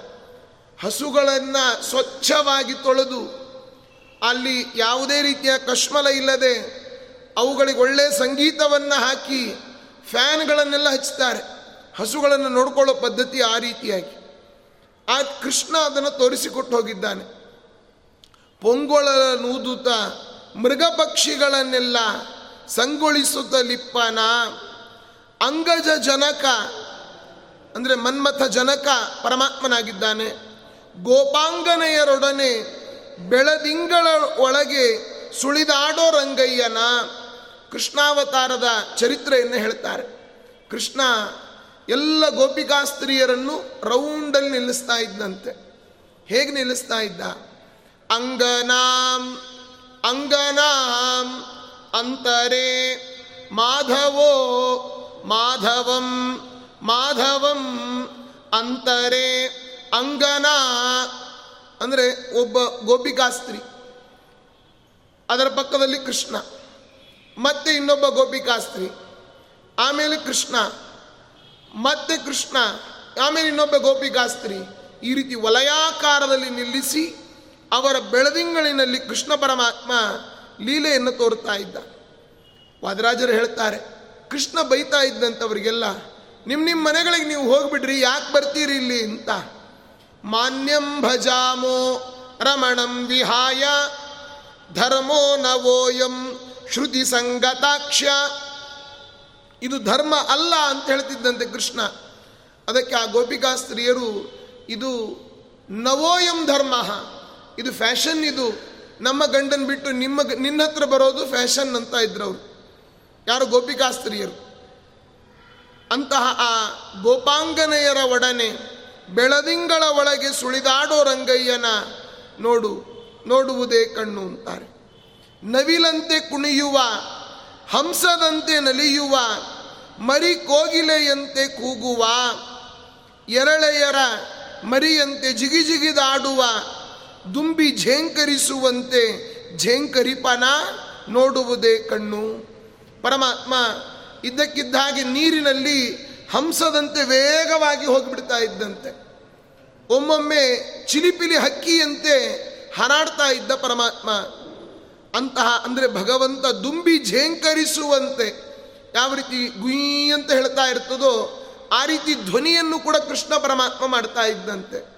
ಹಸುಗಳನ್ನು ಸ್ವಚ್ಛವಾಗಿ ತೊಳೆದು ಅಲ್ಲಿ ಯಾವುದೇ ರೀತಿಯ ಕಶ್ಮಲ ಇಲ್ಲದೆ ಅವುಗಳಿಗೆ ಒಳ್ಳೆಯ ಸಂಗೀತವನ್ನು ಹಾಕಿ ಫ್ಯಾನ್ಗಳನ್ನೆಲ್ಲ ಹಚ್ಚುತ್ತಾರೆ ಹಸುಗಳನ್ನು ನೋಡ್ಕೊಳ್ಳೋ ಪದ್ಧತಿ ಆ ರೀತಿಯಾಗಿ. ಆ ಕೃಷ್ಣ ಅದನ್ನು ತೋರಿಸಿಕೊಟ್ಟು ಹೋಗಿದ್ದಾನೆ. ಪೊಂಗೊಳ ನೂದುತ ಮೃಗ ಪಕ್ಷಿಗಳನ್ನೆಲ್ಲ ಸಂಗೊಳಿಸುತ್ತ ಲಿಪ್ಪನ. ಅಂಗಜ ಜನಕ, ಅಂದರೆ ಮನ್ಮಥ ಜನಕ ಪರಮಾತ್ಮನಾಗಿದ್ದಾನೆ. ಗೋಪಾಂಗನೆಯರೊಡನೆ ಬೆಳದಿಂಗಳ ಒಳಗೆ ಸುಳಿದಾಡೋ ರಂಗಯ್ಯನ ಕೃಷ್ಣಾವತಾರದ ಚರಿತ್ರೆಯನ್ನು ಹೇಳ್ತಾರೆ. ಕೃಷ್ಣ ಎಲ್ಲ ಗೋಪಿಕಾಸ್ತ್ರೀಯರನ್ನು ರೌಂಡಲ್ಲಿ ನಿಲ್ಲಿಸ್ತಾ ಇದ್ದಂತೆ ಹೇಗೆ ನಿಲ್ಲಿಸ್ತಾ ಇದ್ದ? ಅಂಗನಾಂ ಅಂಗನಾಂ ಅಂತರೆ ಮಾಧವೋ ಮಾಧವಂ ಮಾಧವಂ ಅಂತರೆ ಅಂಗನ ಅಂದರೆ ಒಬ್ಬ ಗೋಪಿಕಾಸ್ತ್ರೀ ಅದರ ಪಕ್ಕದಲ್ಲಿ ಕೃಷ್ಣ ಮತ್ತೆ ಇನ್ನೊಬ್ಬ ಗೋಪಿಕಾಸ್ತ್ರೀ ಆಮೇಲೆ ಕೃಷ್ಣ ಮತ್ತೆ ಕೃಷ್ಣ ಆಮೇಲೆ ಇನ್ನೊಬ್ಬ ಗೋಪಿಕಾಸ್ತ್ರೀ ಈ ರೀತಿ ವಲಯಾಕಾರದಲ್ಲಿ ನಿಲ್ಲಿಸಿ ಅವರ ಬೆಳದಿಂಗಳಿನಲ್ಲಿ ಕೃಷ್ಣ ಪರಮಾತ್ಮ ಲೀಲೆಯನ್ನು ತೋರ್ತಾ ಇದ್ದ. ವಾದರಾಜರು ಹೇಳ್ತಾರೆ, ಕೃಷ್ಣ ಬೈತಾ ಇದ್ದಂಥವರಿಗೆಲ್ಲ ನಿಮ್ಮ ನಿಮ್ಮ ಮನೆಗಳಿಗೆ ನೀವು ಹೋಗ್ಬಿಡ್ರಿ, ಯಾಕೆ ಬರ್ತೀರಿ ಇಲ್ಲಿ? ಅಂತ. ಮಾನ್ಯಂ ಭಜಾಮೋ ರಮಣಂ ವಿಹಾಯ, ಧರ್ಮೋ ನವೋಯಂ ಶ್ರುತಿ ಸಂಗತಾಕ್ಷ್ಯ. ಇದು ಧರ್ಮ ಅಲ್ಲ ಅಂತ ಹೇಳ್ತಿದ್ದಂತೆ ಕೃಷ್ಣ. ಅದಕ್ಕೆ ಆ ಗೋಪಿಕಾ ಸ್ತ್ರೀಯರು ಇದು ನವೋಯಂ ಧರ್ಮ. ಇದು ಫ್ಯಾಷನ್, ಇದು ನಮ್ಮ ಗಂಡನ್ ಬಿಟ್ಟು ನಿಮ್ಮ ನಿನ್ನ ಹತ್ರ ಬರೋದು ಫ್ಯಾಷನ್ ಅಂತ ಇದ್ರವರು ಯಾರು ಗೋಪಿಕಾಸ್ತ್ರೀಯರು. ಅಂತಹ ಆ ಗೋಪಾಂಗನೆಯರ ಒಡನೆ ಬೆಳದಿಂಗಳ ಒಳಗೆ ಸುಳಿದಾಡೋ ರಂಗಯ್ಯನ ನೋಡು, ನೋಡುವುದೇ ಕಣ್ಣು ಅಂತಾರೆ. ನವಿಲಂತೆ ಕುಣಿಯುವ, ಹಂಸದಂತೆ ನಲಿಯುವ, ಮರಿ ಕೋಗಿಲೆಯಂತೆ ಕೂಗುವ, ಎರಳೆಯರ ಮರಿಯಂತೆ ಜಿಗಿಜಿಗಿದಾಡುವ ದುಂಬಿ ಝೇಂಕರಿಸುವಂತೆ ಝೇಂಕರಿಪನ ನೋಡುವುದೇ ಕಣ್ಣು. ಪರಮಾತ್ಮ ಇದ್ದಕ್ಕಿದ್ದ ಹಾಗೆ ನೀರಿನಲ್ಲಿ ಹಂಸದಂತೆ ವೇಗವಾಗಿ ಹೋಗಿಬಿಡ್ತಾ ಇದ್ದಂತೆ. ಒಮ್ಮೊಮ್ಮೆ ಚಿಲಿಪಿಲಿ ಹಕ್ಕಿಯಂತೆ ಹಾರಾಡ್ತಾ ಇದ್ದ ಪರಮಾತ್ಮ. ಅಂತಹ ಅಂದರೆ ಭಗವಂತ ದುಂಬಿ ಝೇಂಕರಿಸುವಂತೆ ಯಾವ ರೀತಿ ಗುಯಿ ಅಂತ ಹೇಳ್ತಾ ಇರ್ತದೋ ಆ ರೀತಿ ಧ್ವನಿಯನ್ನು ಕೂಡ ಕೃಷ್ಣ ಪರಮಾತ್ಮ ಮಾಡ್ತಾ ಇದ್ದಂತೆ.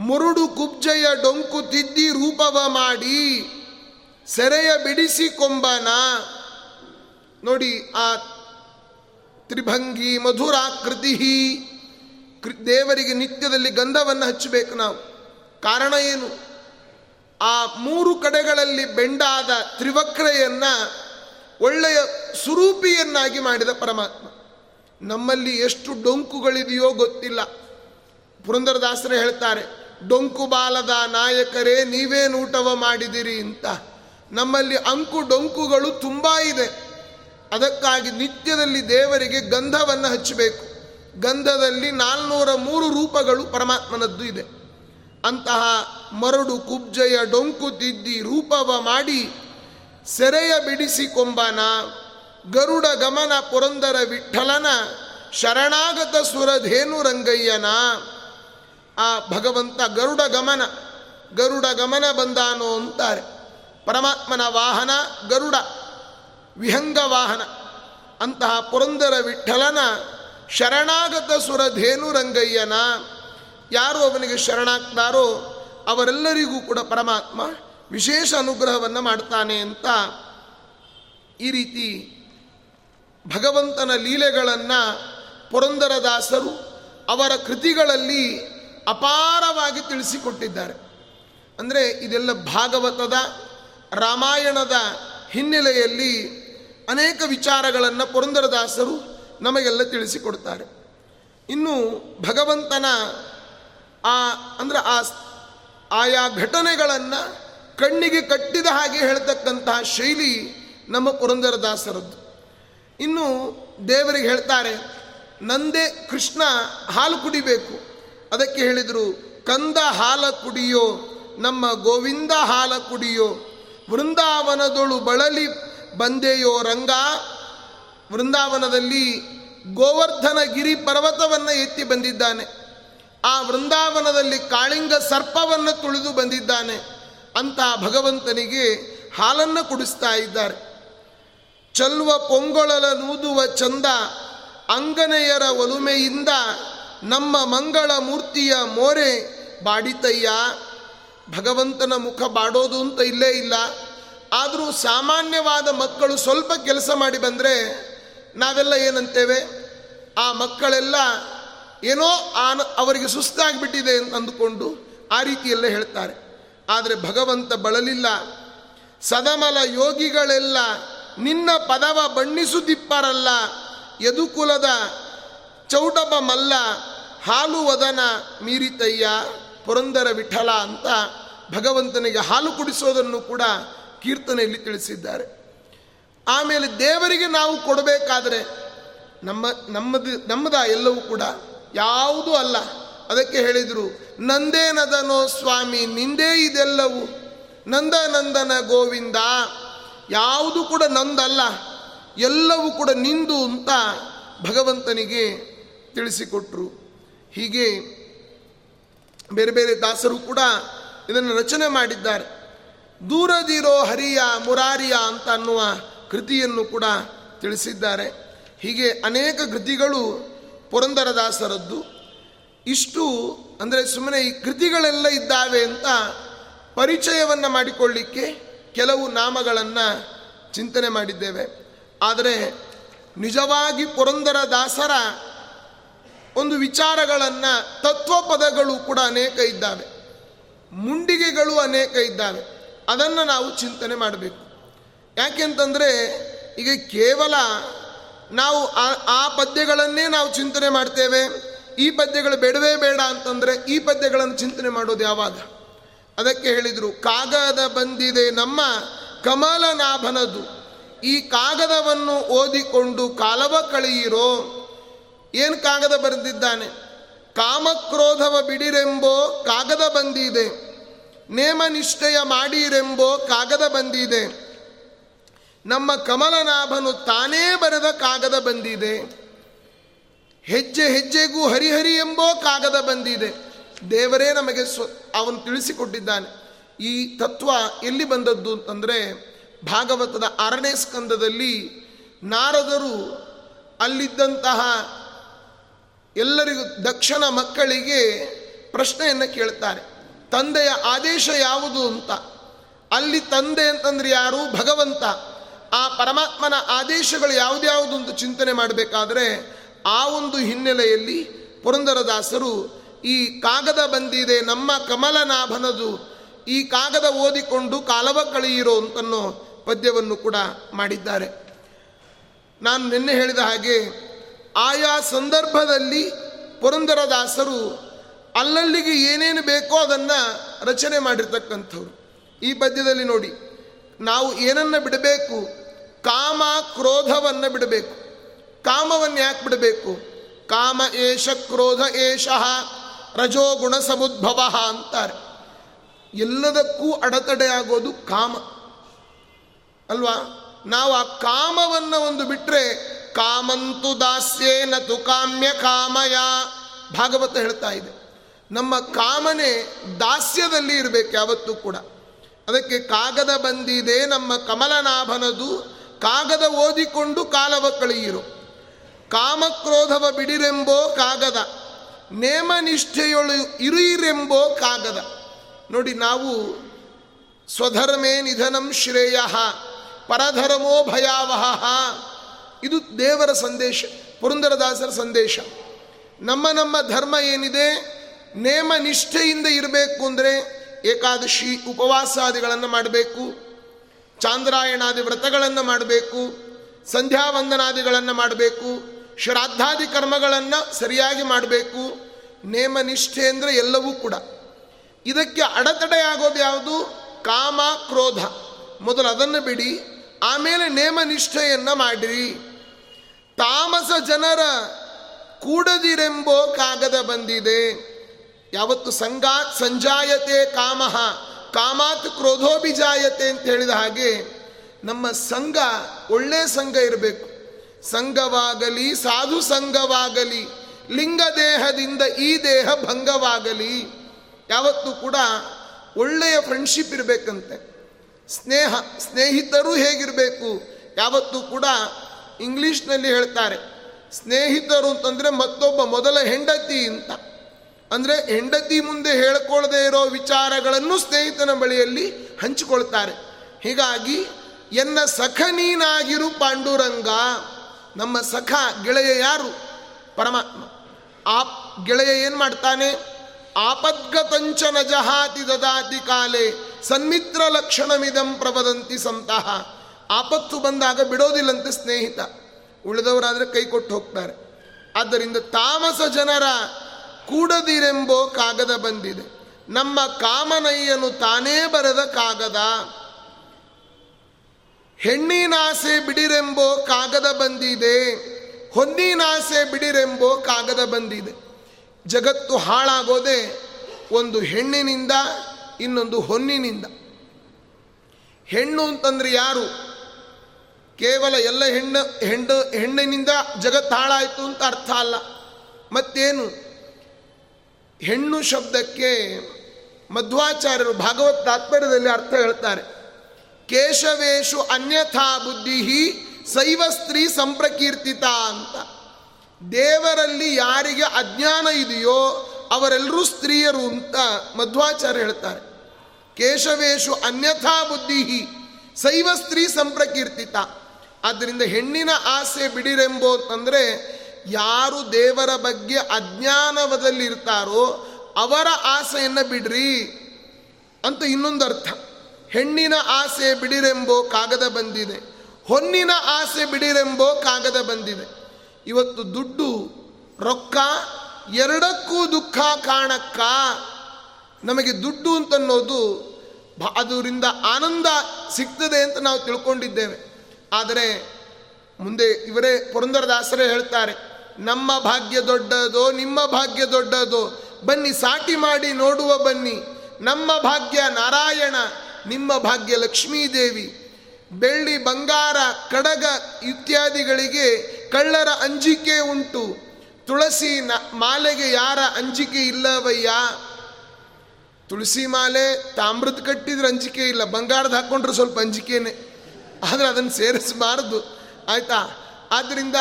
ಮುರುಡು ಕುಬ್ಜೆಯ ಡೊಂಕು ತಿದ್ದಿ ರೂಪವ ಮಾಡಿ ಸೆರೆಯ ಬಿಡಿಸಿ ಕೊಂಬನ. ನೋಡಿ, ಆ ತ್ರಿಭಂಗಿ ಮಧುರಾಕೃತಿ ದೇವರಿಗೆ ನಿತ್ಯದಲ್ಲಿ ಗಂಧವನ್ನು ಹಚ್ಚಬೇಕು ನಾವು. ಕಾರಣ ಏನು? ಆ ಮೂರು ಕಡೆಗಳಲ್ಲಿ ಬೆಂಡಾದ ತ್ರಿವಕ್ರೆಯನ್ನು ಒಳ್ಳೆಯ ಸುರೂಪಿಯನ್ನಾಗಿ ಮಾಡಿದ ಪರಮಾತ್ಮ. ನಮ್ಮಲ್ಲಿ ಎಷ್ಟು ಡೊಂಕುಗಳಿದೆಯೋ ಗೊತ್ತಿಲ್ಲ. ಪುರಂದರದಾಸರೇ ಹೇಳ್ತಾರೆ ಡೊಂಕು ಬಾಲದ ನಾಯಕರೇ ಊಟವ ಮಾಡಿದಿರಿ ಅಂತ. ನಮ್ಮಲ್ಲಿ ಅಂಕು ಡೊಂಕುಗಳು ತುಂಬ ಇದೆ. ಅದಕ್ಕಾಗಿ ನಿತ್ಯದಲ್ಲಿ ದೇವರಿಗೆ ಗಂಧವನ್ನು ಹಚ್ಚಬೇಕು. ಗಂಧದಲ್ಲಿ ನಾಲ್ನೂರ ಮೂರು ರೂಪಗಳು ಪರಮಾತ್ಮನದ್ದು ಇದೆ. ಅಂತಹ ಮರಡು ಕುಬ್ಜಯ ಡೊಂಕು ತಿದ್ದಿ ರೂಪವ ಮಾಡಿ ಸೆರೆಯ ಬಿಡಿಸಿ ಕೊಂಬನ, ಗರುಡ ಗಮನ ಪುರಂದರ ವಿಠಲನ, ಶರಣಾಗತ ಸುರಧೇನು ರಂಗಯ್ಯನ ಆ ಭಗವಂತ ಗರುಡ ಗಮನ ಗರುಡ ಗಮನ ಬಂದಾನೋ ಅಂತಾರೆ. ಪರಮಾತ್ಮನ ವಾಹನ ಗರುಡ, ವಿಹಂಗ ವಾಹನ. ಅಂತಹ ಪುರಂದರ ವಿಠಲನ ಶರಣಾಗತ ಸುರಧೇನು ರಂಗಯ್ಯನ ಯಾರು ಅವನಿಗೆ ಶರಣಾಗ್ತಾರೋ ಅವರೆಲ್ಲರಿಗೂ ಕೂಡ ಪರಮಾತ್ಮ ವಿಶೇಷ ಅನುಗ್ರಹವನ್ನು ಮಾಡ್ತಾನೆ ಅಂತ ಈ ರೀತಿ ಭಗವಂತನ ಲೀಲೆಗಳನ್ನು ಪುರಂದರದಾಸರು ಅವರ ಕೃತಿಗಳಲ್ಲಿ ಅಪಾರವಾಗಿ ತಿಳಿಸಿಕೊಟ್ಟಿದ್ದಾರೆ. ಅಂದರೆ ಇದೆಲ್ಲ ಭಾಗವತದ, ರಾಮಾಯಣದ ಹಿನ್ನೆಲೆಯಲ್ಲಿ ಅನೇಕ ವಿಚಾರಗಳನ್ನು ಪುರಂದರದಾಸರು ನಮಗೆಲ್ಲ ತಿಳಿಸಿಕೊಡ್ತಾರೆ. ಇನ್ನು ಭಗವಂತನ ಆ, ಅಂದರೆ ಆ ಆಯಾ ಘಟನೆಗಳನ್ನು ಕಣ್ಣಿಗೆ ಕಟ್ಟಿದ ಹಾಗೆ ಹೇಳ್ತಕ್ಕಂತಹ ಶೈಲಿ ನಮ್ಮ ಪುರಂದರದಾಸರದ್ದು. ಇನ್ನು ದೇವರಿಗೆ ಹೇಳ್ತಾರೆ, ನಂದೇ ಕೃಷ್ಣ ಹಾಲು ಕುಡಿಬೇಕು. ಅದಕ್ಕೆ ಹೇಳಿದರು, ಕಂದ ಹಾಲ ಕುಡಿಯೋ, ನಮ್ಮ ಗೋವಿಂದ ಹಾಲ ಕುಡಿಯೋ, ವೃಂದಾವನದೊಳು ಬಳಲಿ ಬಂದೆಯೋ ರಂಗ, ವೃಂದಾವನದಲ್ಲಿ ಗೋವರ್ಧನ ಗಿರಿ ಪರ್ವತವನ್ನು ಎತ್ತಿ ಬಂದಿದ್ದಾನೆ. ಆ ವೃಂದಾವನದಲ್ಲಿ ಕಾಳಿಂಗ ಸರ್ಪವನ್ನು ತುಳಿದು ಬಂದಿದ್ದಾನೆ. ಅಂತ ಭಗವಂತನಿಗೆ ಹಾಲನ್ನು ಕುಡಿಸ್ತಾ ಇದ್ದಾರೆ. ಚಲ್ವ ಪೊಂಗೊಳಲ ನೂದುವ ಚಂದ ಅಂಗನೆಯರ ಒಲುಮೆಯಿಂದ ನಮ್ಮ ಮಂಗಳ ಮೂರ್ತಿಯ ಮೋರೆ ಬಾಡಿತಯ್ಯ. ಭಗವಂತನ ಮುಖ ಬಾಡೋದು ಅಂತ ಇಲ್ಲೇ ಇಲ್ಲ. ಆದರೂ ಸಾಮಾನ್ಯವಾದ ಮಕ್ಕಳು ಸ್ವಲ್ಪ ಕೆಲಸ ಮಾಡಿ ಬಂದರೆ ನಾವೆಲ್ಲ ಏನಂತೇವೆ? ಆ ಮಕ್ಕಳೆಲ್ಲ ಏನೋ ಆನ ಅವರಿಗೆ ಸುಸ್ತಾಗಿಬಿಟ್ಟಿದೆ ಅಂತ ಅಂದುಕೊಂಡು ಆ ರೀತಿಯಲ್ಲೇ ಹೇಳ್ತಾರೆ. ಆದರೆ ಭಗವಂತ ಬಳಲಿಲ್ಲ. ಸದಮಲ ಯೋಗಿಗಳೆಲ್ಲ ನಿನ್ನ ಪದವ ಬಣ್ಣಿಸುತ್ತಿಪ್ಪರಲ್ಲ, ಯದುಕುಲದ ಚೌಟಪ ಮಲ್ಲ ಹಾಲು ವದನ ಮೀರಿತಯ್ಯ, ಪುರಂದರ ವಿಠಲ ಅಂತ ಭಗವಂತನಿಗೆ ಹಾಲು ಕುಡಿಸೋದನ್ನು ಕೂಡ ಕೀರ್ತನೆಯಲ್ಲಿ ತಿಳಿಸಿದ್ದಾರೆ. ಆಮೇಲೆ ದೇವರಿಗೆ ನಾವು ಕೊಡಬೇಕಾದ್ರೆ ನಮ್ಮ, ನಮ್ಮದು, ನಮ್ಮದ ಎಲ್ಲವೂ ಕೂಡ ಯಾವುದೂ ಅಲ್ಲ. ಅದಕ್ಕೆ ಹೇಳಿದರು, ನಂದೇನದನೋ ಸ್ವಾಮಿ, ನಿಂದೇ ಇದೆಲ್ಲವೂ. ನಂದ ನಂದನ ಗೋವಿಂದ, ಯಾವುದು ಕೂಡ ನಂದಲ್ಲ. ಎಲ್ಲವೂ ಕೂಡ ನಿಂದು ಅಂತ ಭಗವಂತನಿಗೆ ತಿಳಿಸಿಕೊಟ್ರು. ಹೀಗೆ ಬೇರೆ ಬೇರೆ ದಾಸರು ಕೂಡ ಇದನ್ನು ರಚನೆ ಮಾಡಿದ್ದಾರೆ. ದೂರದಿರೋ ಹರಿಯ ಮುರಾರಿಯ ಅಂತ ಅನ್ನುವ ಕೃತಿಯನ್ನು ಕೂಡ ತಿಳಿಸಿದ್ದಾರೆ. ಹೀಗೆ ಅನೇಕ ಕೃತಿಗಳು ಪುರಂದರದಾಸರದ್ದು ಇಷ್ಟು ಅಂದರೆ ಸುಮ್ಮನೆ ಈ ಕೃತಿಗಳೆಲ್ಲ ಇದ್ದಾವೆ ಅಂತ ಪರಿಚಯವನ್ನು ಮಾಡಿಕೊಳ್ಳಿಕ್ಕೆ ಕೆಲವು ನಾಮಗಳನ್ನು ಚಿಂತನೆ ಮಾಡಿದ್ದೇವೆ. ಆದರೆ ನಿಜವಾಗಿ ಪುರಂದರ ದಾಸರ ಒಂದು ವಿಚಾರಗಳನ್ನು ತತ್ವಪದಗಳು ಕೂಡ ಅನೇಕ ಇದ್ದಾವೆ. ಮುಂಡಿಗೆಗಳು ಅನೇಕ ಇದ್ದಾವೆ. ಅದನ್ನು ನಾವು ಚಿಂತನೆ ಮಾಡಬೇಕು. ಯಾಕೆಂತಂದರೆ ಈಗ ಕೇವಲ ನಾವು ಆ ಆ ಪದ್ಯಗಳನ್ನೇ ನಾವು ಚಿಂತನೆ ಮಾಡ್ತೇವೆ, ಈ ಪದ್ಯಗಳು ಬೇಡವೇ ಬೇಡ ಅಂತಂದರೆ ಈ ಪದ್ಯಗಳನ್ನು ಚಿಂತನೆ ಮಾಡೋದು ಯಾವಾಗ? ಅದಕ್ಕೆ ಹೇಳಿದರು, ಕಾಗದ ಬಂದಿದೆ ನಮ್ಮ ಕಮಲನಾಭನದು. ಈ ಕಾಗದವನ್ನು ಓದಿಕೊಂಡು ಕಾಲವ ಕಳೆಯಿರೋ ಏನು ಕಾಗದ ಬರೆದಿದ್ದಾನೆ? ಕಾಮಕ್ರೋಧವ ಬಿಡಿರೆಂಬೋ ಕಾಗದ ಬಂದಿದೆ. ನೇಮ ನಿಷ್ಠೆಯ ಮಾಡಿರೆಂಬೋ ಕಾಗದ ಬಂದಿದೆ. ನಮ್ಮ ಕಮಲನಾಭನು ತಾನೇ ಬರೆದ ಕಾಗದ ಬಂದಿದೆ. ಹೆಜ್ಜೆ ಹೆಜ್ಜೆಗೂ ಹರಿಹರಿ ಎಂಬೋ ಕಾಗದ ಬಂದಿದೆ. ದೇವರೇ ನಮಗೆ ಸ್ವ, ಅವನು ತಿಳಿಸಿಕೊಟ್ಟಿದ್ದಾನೆ. ಈ ತತ್ವ ಎಲ್ಲಿ ಬಂದದ್ದು ಅಂತಂದರೆ ಭಾಗವತದ ಆರನೇ ಸ್ಕಂದದಲ್ಲಿ ನಾರದರು ಅಲ್ಲಿದ್ದಂತಹ ಎಲ್ಲರಿಗೂ ದಕ್ಷನ ಮಕ್ಕಳಿಗೆ ಪ್ರಶ್ನೆಯನ್ನು ಕೇಳ್ತಾರೆ. ತಂದೆಯ ಆದೇಶ ಯಾವುದು ಅಂತ. ಅಲ್ಲಿ ತಂದೆ ಅಂತಂದ್ರೆ ಯಾರು? ಭಗವಂತ. ಆ ಪರಮಾತ್ಮನ ಆದೇಶಗಳು ಯಾವುದ್ಯಾವುದು ಅಂತ ಚಿಂತನೆ ಮಾಡಬೇಕಾದ್ರೆ ಆ ಒಂದು ಹಿನ್ನೆಲೆಯಲ್ಲಿ ಪುರಂದರದಾಸರು ಈ ಕಾಗದ ಬಂದಿದೆ, ನಮ್ಮ ಕಮಲನಾಭನದು. ಈ ಕಾಗದ ಓದಿಕೊಂಡು ಕಾಲವ ಕಳೆಯಿರೋ ಅಂತನ್ನೋ ಪದ್ಯವನ್ನು ಕೂಡ ಮಾಡಿದ್ದಾರೆ. ನಾನು ನಿನ್ನೆ ಹೇಳಿದ ಹಾಗೆ ಆಯಾ ಸಂದರ್ಭದಲ್ಲಿ ಪುರಂದರದಾಸರು ಅಲ್ಲಲ್ಲಿಗೆ ಏನೇನು ಬೇಕೋ ಅದನ್ನು ರಚನೆ ಮಾಡಿರ್ತಕ್ಕಂಥವ್ರು. ಈ ಪದ್ಯದಲ್ಲಿ ನೋಡಿ, ನಾವು ಏನನ್ನು ಬಿಡಬೇಕು? ಕಾಮ ಕ್ರೋಧವನ್ನು ಬಿಡಬೇಕು. ಕಾಮವನ್ನು ಯಾಕೆ ಬಿಡಬೇಕು? ಕಾಮ ಏಷ ಕ್ರೋಧ ಏಷಃ ರಜೋಗುಣ ಸಮುದ್ಭವ ಅಂತಾರೆ. ಎಲ್ಲದಕ್ಕೂ ಅಡೆತಡೆ ಆಗೋದು ಕಾಮ. ಅಲ್ವಾ? ನಾವು ಆ ಕಾಮವನ್ನು ಒಂದು ಬಿಟ್ಟರೆ ಕಾಮಂತು ದಾಸ್ಯೇನ ತು ಕಾಮ್ಯ ಕಾಮಯ. ಭಾಗವತ ಹೇಳ್ತಾ ಇದೆ. ನಮ್ಮ ಕಾಮನೆ ದಾಸ್ಯದಲ್ಲಿ ಇರಬೇಕು ಯಾವತ್ತೂ ಕೂಡ. ಅದಕ್ಕೆ ಕಾಗದ ಬಂದಿದೆ ನಮ್ಮ ಕಮಲನಾಭನದು. ಕಾಗದ ಓದಿಕೊಂಡು ಕಾಲವ ಕಳೆಯಿರು ಕಾಮಕ್ರೋಧವ ಬಿಡಿರೆಂಬೋ ಕಾಗದ. ನೇಮನಿಷ್ಠೆಯೊಳು ಇರುಯಿರೆಂಬೋ ಕಾಗದ. ನೋಡಿ ನಾವು ಸ್ವಧರ್ಮೇ ನಿಧನಂ ಶ್ರೇಯ. ಪರಧರ್ಮೋ ಭಯಾವಹ. ಇದು ದೇವರ ಸಂದೇಶ, ಪುರಂದರದಾಸರ ಸಂದೇಶ. ನಮ್ಮ ನಮ್ಮ ಧರ್ಮ ಏನಿದೆ? ನೇಮ ನಿಷ್ಠೆಯಿಂದ ಇರಬೇಕು ಅಂದರೆ ಏಕಾದಶಿ ಉಪವಾಸಾದಿಗಳನ್ನು ಮಾಡಬೇಕು, ಚಾಂದ್ರಾಯಣಾದಿ ವ್ರತಗಳನ್ನು ಮಾಡಬೇಕು, ಸಂಧ್ಯಾವಂದನಾದಿಗಳನ್ನು ಮಾಡಬೇಕು ಶ್ರಾದ್ದಾದಿ ಕರ್ಮಗಳನ್ನು ಸರಿಯಾಗಿ ಮಾಡಬೇಕು. ನೇಮನಿಷ್ಠೆ ಅಂದರೆ ಎಲ್ಲವೂ ಕೂಡ. ಇದಕ್ಕೆ ಅಡೆತಡೆಯಾಗೋದು ಯಾವುದು? ಕಾಮ, ಕ್ರೋಧ. ಮೊದಲು ಅದನ್ನು ಬಿಡಿ, ಆಮೇಲೆ ನೇಮ ನಿಷ್ಠೆಯನ್ನು ಮಾಡಿರಿ. ತಾಮಸ ಜನರ ಕೂಡದಿರೆಂಬೋ ಕಾಗದ ಬಂದಿದೆ. ಯಾವತ್ತು ಸಂಗಾತ್ ಸಂಜಾಯತೆ ಕಾಮಹ ಕಾಮಾತ್ ಕ್ರೋಧೋಭಿಜಾಯತೆ ಅಂತ ಹೇಳಿದ ಹಾಗೆ ನಮ್ಮ ಸಂಘ ಒಳ್ಳೆ ಸಂಘ ಇರಬೇಕು. ಸಂಘವಾಗಲಿ, ಸಾಧು ಸಂಘವಾಗಲಿ, ಲಿಂಗ ದೇಹದಿಂದ ಈ ದೇಹ ಭಂಗವಾಗಲಿ, ಯಾವತ್ತು ಕೂಡ ಒಳ್ಳೆಯ ಫ್ರೆಂಡ್ಶಿಪ್ ಇರಬೇಕಂತೆ. ಸ್ನೇಹ, ಸ್ನೇಹಿತರು ಹೇಗಿರಬೇಕು, ಯಾವತ್ತು ಕೂಡ ಇಂಗ್ಲೀಷ್ನಲ್ಲಿ ಹೇಳ್ತಾರೆ, ಸ್ನೇಹಿತರು ಅಂತಂದರೆ ಮತ್ತೊಬ್ಬ ಮೊದಲ ಹೆಂಡತಿ ಅಂತ. ಅಂದರೆ ಹೆಂಡತಿ ಮುಂದೆ ಹೇಳ್ಕೊಳ್ಳದೆ ಇರೋ ವಿಚಾರಗಳನ್ನು ಸ್ನೇಹಿತನ ಬಳಿಯಲ್ಲಿ ಹಂಚಿಕೊಳ್ತಾರೆ. ಹೀಗಾಗಿ, ಎನ್ನ ಸಖ ನೀನಾಗಿರು ಪಾಂಡುರಂಗ, ನಮ್ಮ ಸಖ ಗೆಳೆಯ ಯಾರು? ಪರಮಾತ್ಮ. ಆ ಗೆಳೆಯ ಏನು ಮಾಡ್ತಾನೆ? ಆಪದ್ಗತಂಚನ ಜಹಾತಿ ದದಾತಿ ಕಾಲೇ, ಸನ್ಮಿತ್ರ ಲಕ್ಷಣಮಿದಂ ಪ್ರವದಂತಿ ಸಂತಹ ಆಪತ್ತು ಬಂದಾಗ ಬಿಡೋದಿಲ್ಲಂತೆ ಸ್ನೇಹಿತ. ಉಳಿದವರಾದರೆ ಕೈ ಕೊಟ್ಟು ಹೋಗ್ತಾರೆ. ಆದ್ದರಿಂದ ತಾಮಸ ಜನರ ಕೂಡದಿರೆಂಬೋ ಕಾಗದ ಬಂದಿದೆ. ನಮ್ಮ ಕಾಮನಯ್ಯನು ತಾನೇ ಬರೆದ ಕಾಗದ. ಹೆಣ್ಣಿನಾಸೆ ಬಿಡಿರೆಂಬೋ ಕಾಗದ ಬಂದಿದೆ. ಹೊನ್ನಿನಾಸೆ ಬಿಡಿರೆಂಬೋ ಕಾಗದ ಬಂದಿದೆ. ಜಗತ್ತು ಹಾಳಾಗೋದೆ ಒಂದು ಹೆಣ್ಣಿನಿಂದ ಇನ್ನೊಂದು ಹೊನ್ನಿನಿಂದ. ಹೆಣ್ಣು ಅಂತಂದ್ರೆ ಯಾರು? ಕೇವಲ ಎಲ್ಲ ಹೆಣ್ಣು ಹೆಣ್ಣು ಹೆಣ್ಣಿನಿಂದ ಜಗತ್ತು ಹಾಳಾಯಿತು ಅಂತ ಅರ್ಥ ಅಲ್ಲ. ಮತ್ತೇನು? ಹೆಣ್ಣು ಶಬ್ದಕ್ಕೆ ಮಧ್ವಾಚಾರ್ಯರು ಭಾಗವತ್ ತಾತ್ಪರ್ಯದಲ್ಲಿ ಅರ್ಥ ಹೇಳ್ತಾರೆ. ಕೇಶವೇಶು ಅನ್ಯಥಾ ಬುದ್ಧಿ ಶೈವ ಸ್ತ್ರೀ ಸಂಪ್ರಕೀರ್ತಿತ ಅಂತ. ದೇವರಲ್ಲಿ ಯಾರಿಗೆ ಅಜ್ಞಾನ ಇದೆಯೋ ಅವರೆಲ್ಲರೂ ಸ್ತ್ರೀಯರು ಅಂತ ಮಧ್ವಾಚಾರ್ಯ ಹೇಳ್ತಾರೆ. ಕೇಶವೇಶು ಅನ್ಯಥಾ ಬುದ್ಧಿ ಶೈವ ಸ್ತ್ರೀ ಸಂಪ್ರಕೀರ್ತಿತ. ಆದ್ದರಿಂದ ಹೆಣ್ಣಿನ ಆಸೆ ಬಿಡಿರೆಂಬೋ ಅಂದರೆ ಯಾರು ದೇವರ ಬಗ್ಗೆ ಅಜ್ಞಾನವದಲ್ಲಿ ಇರ್ತಾರೋ ಅವರ ಆಸೆಯನ್ನು ಬಿಡ್ರಿ ಅಂತ ಇನ್ನೊಂದು ಅರ್ಥ ಹೆಣ್ಣಿನ ಆಸೆ ಬಿಡಿರೆಂಬೋ ಕಾಗದ ಬಂದಿದೆ. ಹೊನ್ನಿನ ಆಸೆ ಬಿಡಿರೆಂಬೋ ಕಾಗದ ಬಂದಿದೆ. ಇವತ್ತು ದುಡ್ಡು, ರೊಕ್ಕ ಎರಡಕ್ಕೂ ದುಃಖ ಕಾಣಕ್ಕ ನಮಗೆ ದುಡ್ಡು ಅಂತನ್ನೋದು ಅದರಿಂದ ಆನಂದ ಸಿಗ್ತದೆ ಅಂತ ನಾವು ತಿಳ್ಕೊಂಡಿದ್ದೇವೆ. ಆದರೆ ಮುಂದೆ ಇವರೇ ಪುರಂದರದಾಸರೇ ಹೇಳ್ತಾರೆ, ನಮ್ಮ ಭಾಗ್ಯ ದೊಡ್ಡದೋ, ನಿಮ್ಮ ಭಾಗ್ಯ ದೊಡ್ಡದೋ, ಬನ್ನಿ ಸಾಟಿ ಮಾಡಿ ನೋಡುವ ಬನ್ನಿ. ನಮ್ಮ ಭಾಗ್ಯ ನಾರಾಯಣ, ನಿಮ್ಮ ಭಾಗ್ಯ ಲಕ್ಷ್ಮೀದೇವಿ. ಬೆಳ್ಳಿ, ಬಂಗಾರ, ಕಡಗ ಇತ್ಯಾದಿಗಳಿಗೆ ಕಳ್ಳರ ಅಂಜಿಕೆ ಉಂಟು. ತುಳಸಿ ನ, ಮಾಲೆಗೆ ಯಾರ ಅಂಜಿಕೆ ಇಲ್ಲವಯ್ಯ? ತುಳಸಿ ಮಾಲೆ ತಾಮ್ರದ ಕಟ್ಟಿದ್ರೆ ಅಂಜಿಕೆ ಇಲ್ಲ, ಬಂಗಾರದ ಹಾಕ್ಕೊಂಡ್ರೆ ಸ್ವಲ್ಪ ಅಂಜಿಕೆನೆ. ಆದರೆ ಅದನ್ನು ಸೇರಿಸಬಾರದು ಆಯಿತಾ? ಆದ್ದರಿಂದ